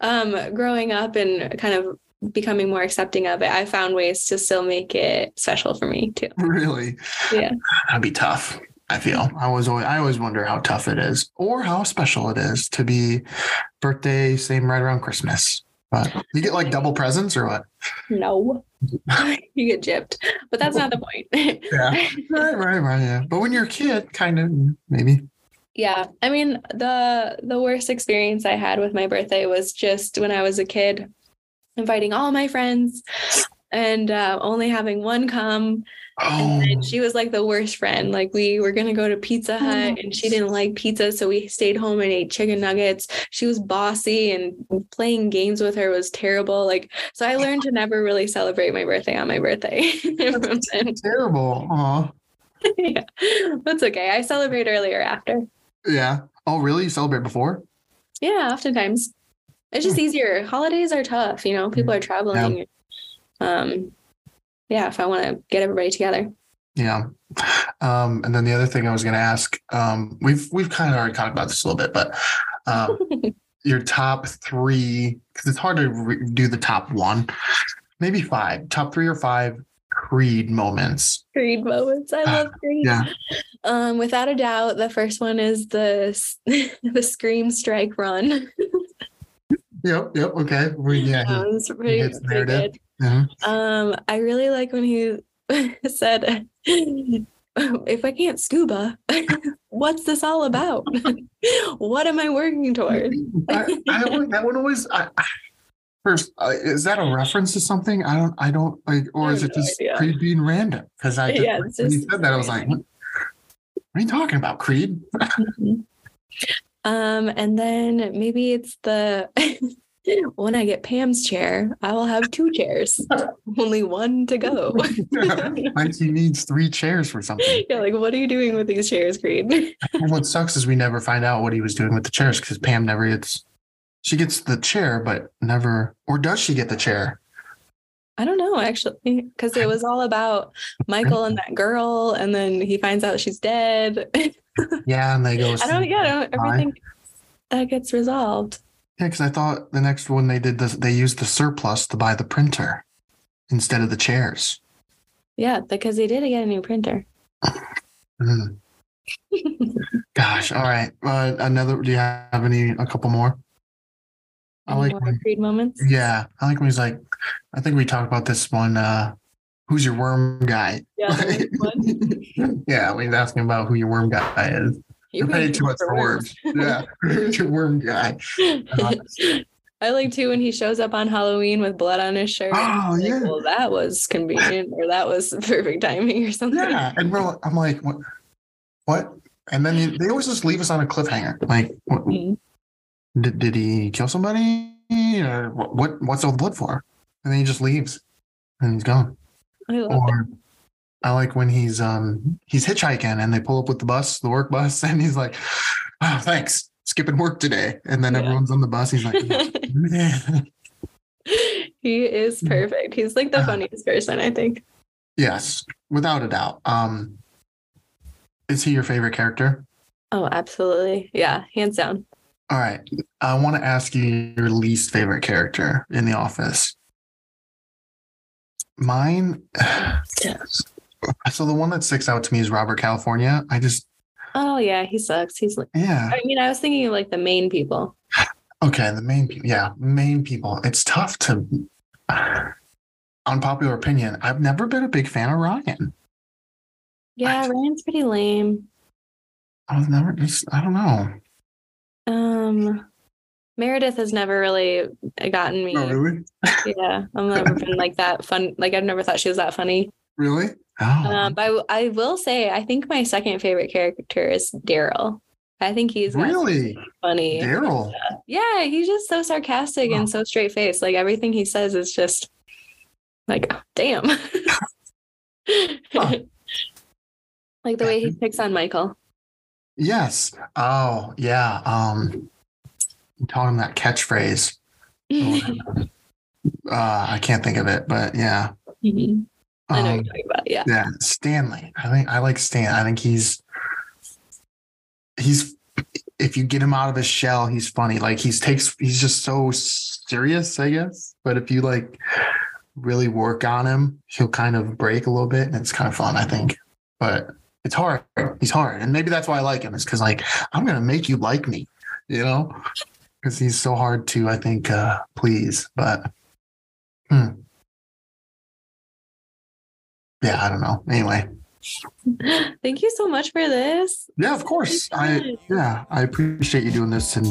But um, growing up and kind of becoming more accepting of it, I found ways to still make it special for me too. Really? Yeah. That'd be tough. I feel I was always I always wonder how tough it is or how special it is to be birthday same right around Christmas. But you get like double presents or what? No, you get gypped, but that's not the point. yeah, right, right, right. Yeah, but when you're a kid, kind of maybe. Yeah, I mean the the worst experience I had with my birthday was just when I was a kid, inviting all my friends, and uh, only having one come Oh. And she was like the worst friend. Like we were gonna go to Pizza Hut and she didn't like pizza, so we stayed home and ate chicken nuggets. She was bossy and playing games with her was terrible. Like so I learned to never really celebrate my birthday on my birthday. terrible. Aw. yeah. That's okay. I celebrate earlier after. Yeah. Oh really? You celebrate before? Yeah, oftentimes. It's just hmm. easier. Holidays are tough, you know, people are traveling. Yeah. Um yeah, if I want to get everybody together. Yeah. Um, and then the other thing I was going to ask, um, we've we've kind of already talked about this a little bit, but um, your top three, because it's hard to re- do the top one, maybe five, top three or five Creed moments. Creed moments. I love Creed. yeah. Um, without a doubt, the first one is the the scream strike run. yep. Yep. Okay. We, yeah. Sounds pretty, pretty good. Mm-hmm. Um, I really like when he said, if I can't scuba, what's this all about? what am I working towards? I, I, that one always. I, first, uh, is that a reference to something? I don't. I don't like, or is it no just idea. Creed being random? Because I, just, yeah, when just, you said that, I was like, what, what are you talking about, Creed? mm-hmm. Um, and then maybe it's the when I get Pam's chair, I will have two chairs, only one to go. like he needs three chairs for something. Yeah, like what are you doing with these chairs, Creed? what sucks is we never find out what he was doing with the chairs because Pam never gets. She gets the chair, but never, or does she get the chair? I don't know actually, because it was all about Michael and that girl, and then he finds out she's dead. Yeah, and they go. I don't. Yeah, I don't, everything that gets resolved. Yeah, because I thought the next one they did this, they used the surplus to buy the printer instead of the chairs. Yeah, because they did get a new printer. Mm. Gosh, all right. Uh, another. Do you have any? A couple more. I like when- Creed moments. Yeah, I like when he's like. I think we talked about this one. Uh, who's your worm guy? Yeah, yeah, when he's asking about who your worm guy is. You're paid too much for words. Yeah, worm guy? I like too when he shows up on Halloween with blood on his shirt. Oh, like, yeah. Well, that was convenient, or that was perfect timing, or something. Yeah, and we're, like, I'm like, what? What? And then you, they always just leave us on a cliffhanger. Like, what, Mhm. did, did he kill somebody? Or what, what? What's all the blood for? And then he just leaves, and he's gone. I love Or I like when he's um he's hitchhiking and they pull up with the bus, the work bus, and he's like, "Oh, thanks, skipping work today." And then Yeah. everyone's on the bus. He's like. "Man." he is perfect. He's like the funniest person, I think. "Yes, without a doubt." Um, is he your favorite character? Oh, absolutely. Yeah, hands down. All right. I want to ask you your least favorite character in The Office. Mine. So the one that sticks out to me is Robert California. I just, Oh yeah, he sucks. He's like yeah. I mean, I was thinking of like the main people. Okay. The main people. Yeah. Main people. It's tough to. Unpopular opinion. I've never been a big fan of Ryan. Yeah, Ryan's pretty lame. I was never just, I don't know. Um Meredith has never really gotten me. Oh, really? Yeah, I've never been like that fun. Like I've never thought she was that funny. Really? Oh. Um, but I, will say, I think my second favorite character is Darryl. I think he's really? funny. Darryl. Yeah, he's just so sarcastic and so straight faced. Like everything he says is just like, damn. Huh. like the way he picks on Michael. Yes. Oh, yeah. Um, taught him that catchphrase. Mhm. uh, I can't think of it, but yeah. I know Um, you're talking about. Yeah. yeah, Stanley. I think I like Stan. I think he's he's if you get him out of his shell, he's funny. Like he's takes he's just so serious, I guess. But if you like really work on him, he'll kind of break a little bit, and it's kind of fun, I think. But it's hard. He's hard, and maybe that's why I like him. Is because like I'm gonna make you like me, you know, because he's so hard to I think uh please. But hmm. Yeah, I don't know. Anyway, Thank you so much for this. yeah, of course. I yeah, I appreciate you doing this and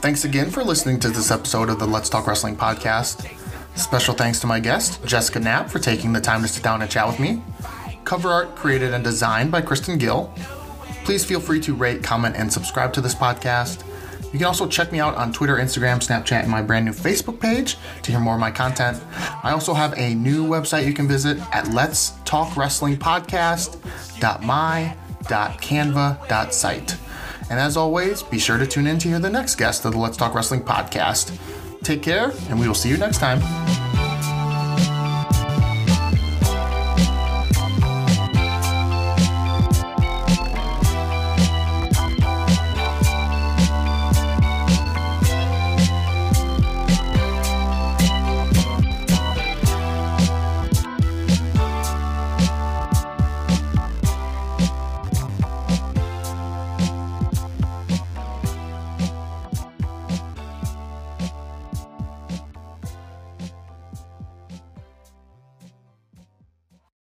Thanks again for listening to this episode of the Let's Talk Wrestling podcast. Special thanks to my guest, Jessica Knapp, for taking the time to sit down and chat with me. Cover art created and designed by Kristen Gill. Please feel free to rate, comment, and subscribe to this podcast. You can also check me out on Twitter, Instagram, Snapchat, and my brand new Facebook page to hear more of my content. I also have a new website you can visit at Let's Talk Wrestling. And as always, be sure to tune in to hear the next guest of the Let's Talk Wrestling podcast. Take care, and we will see you next time.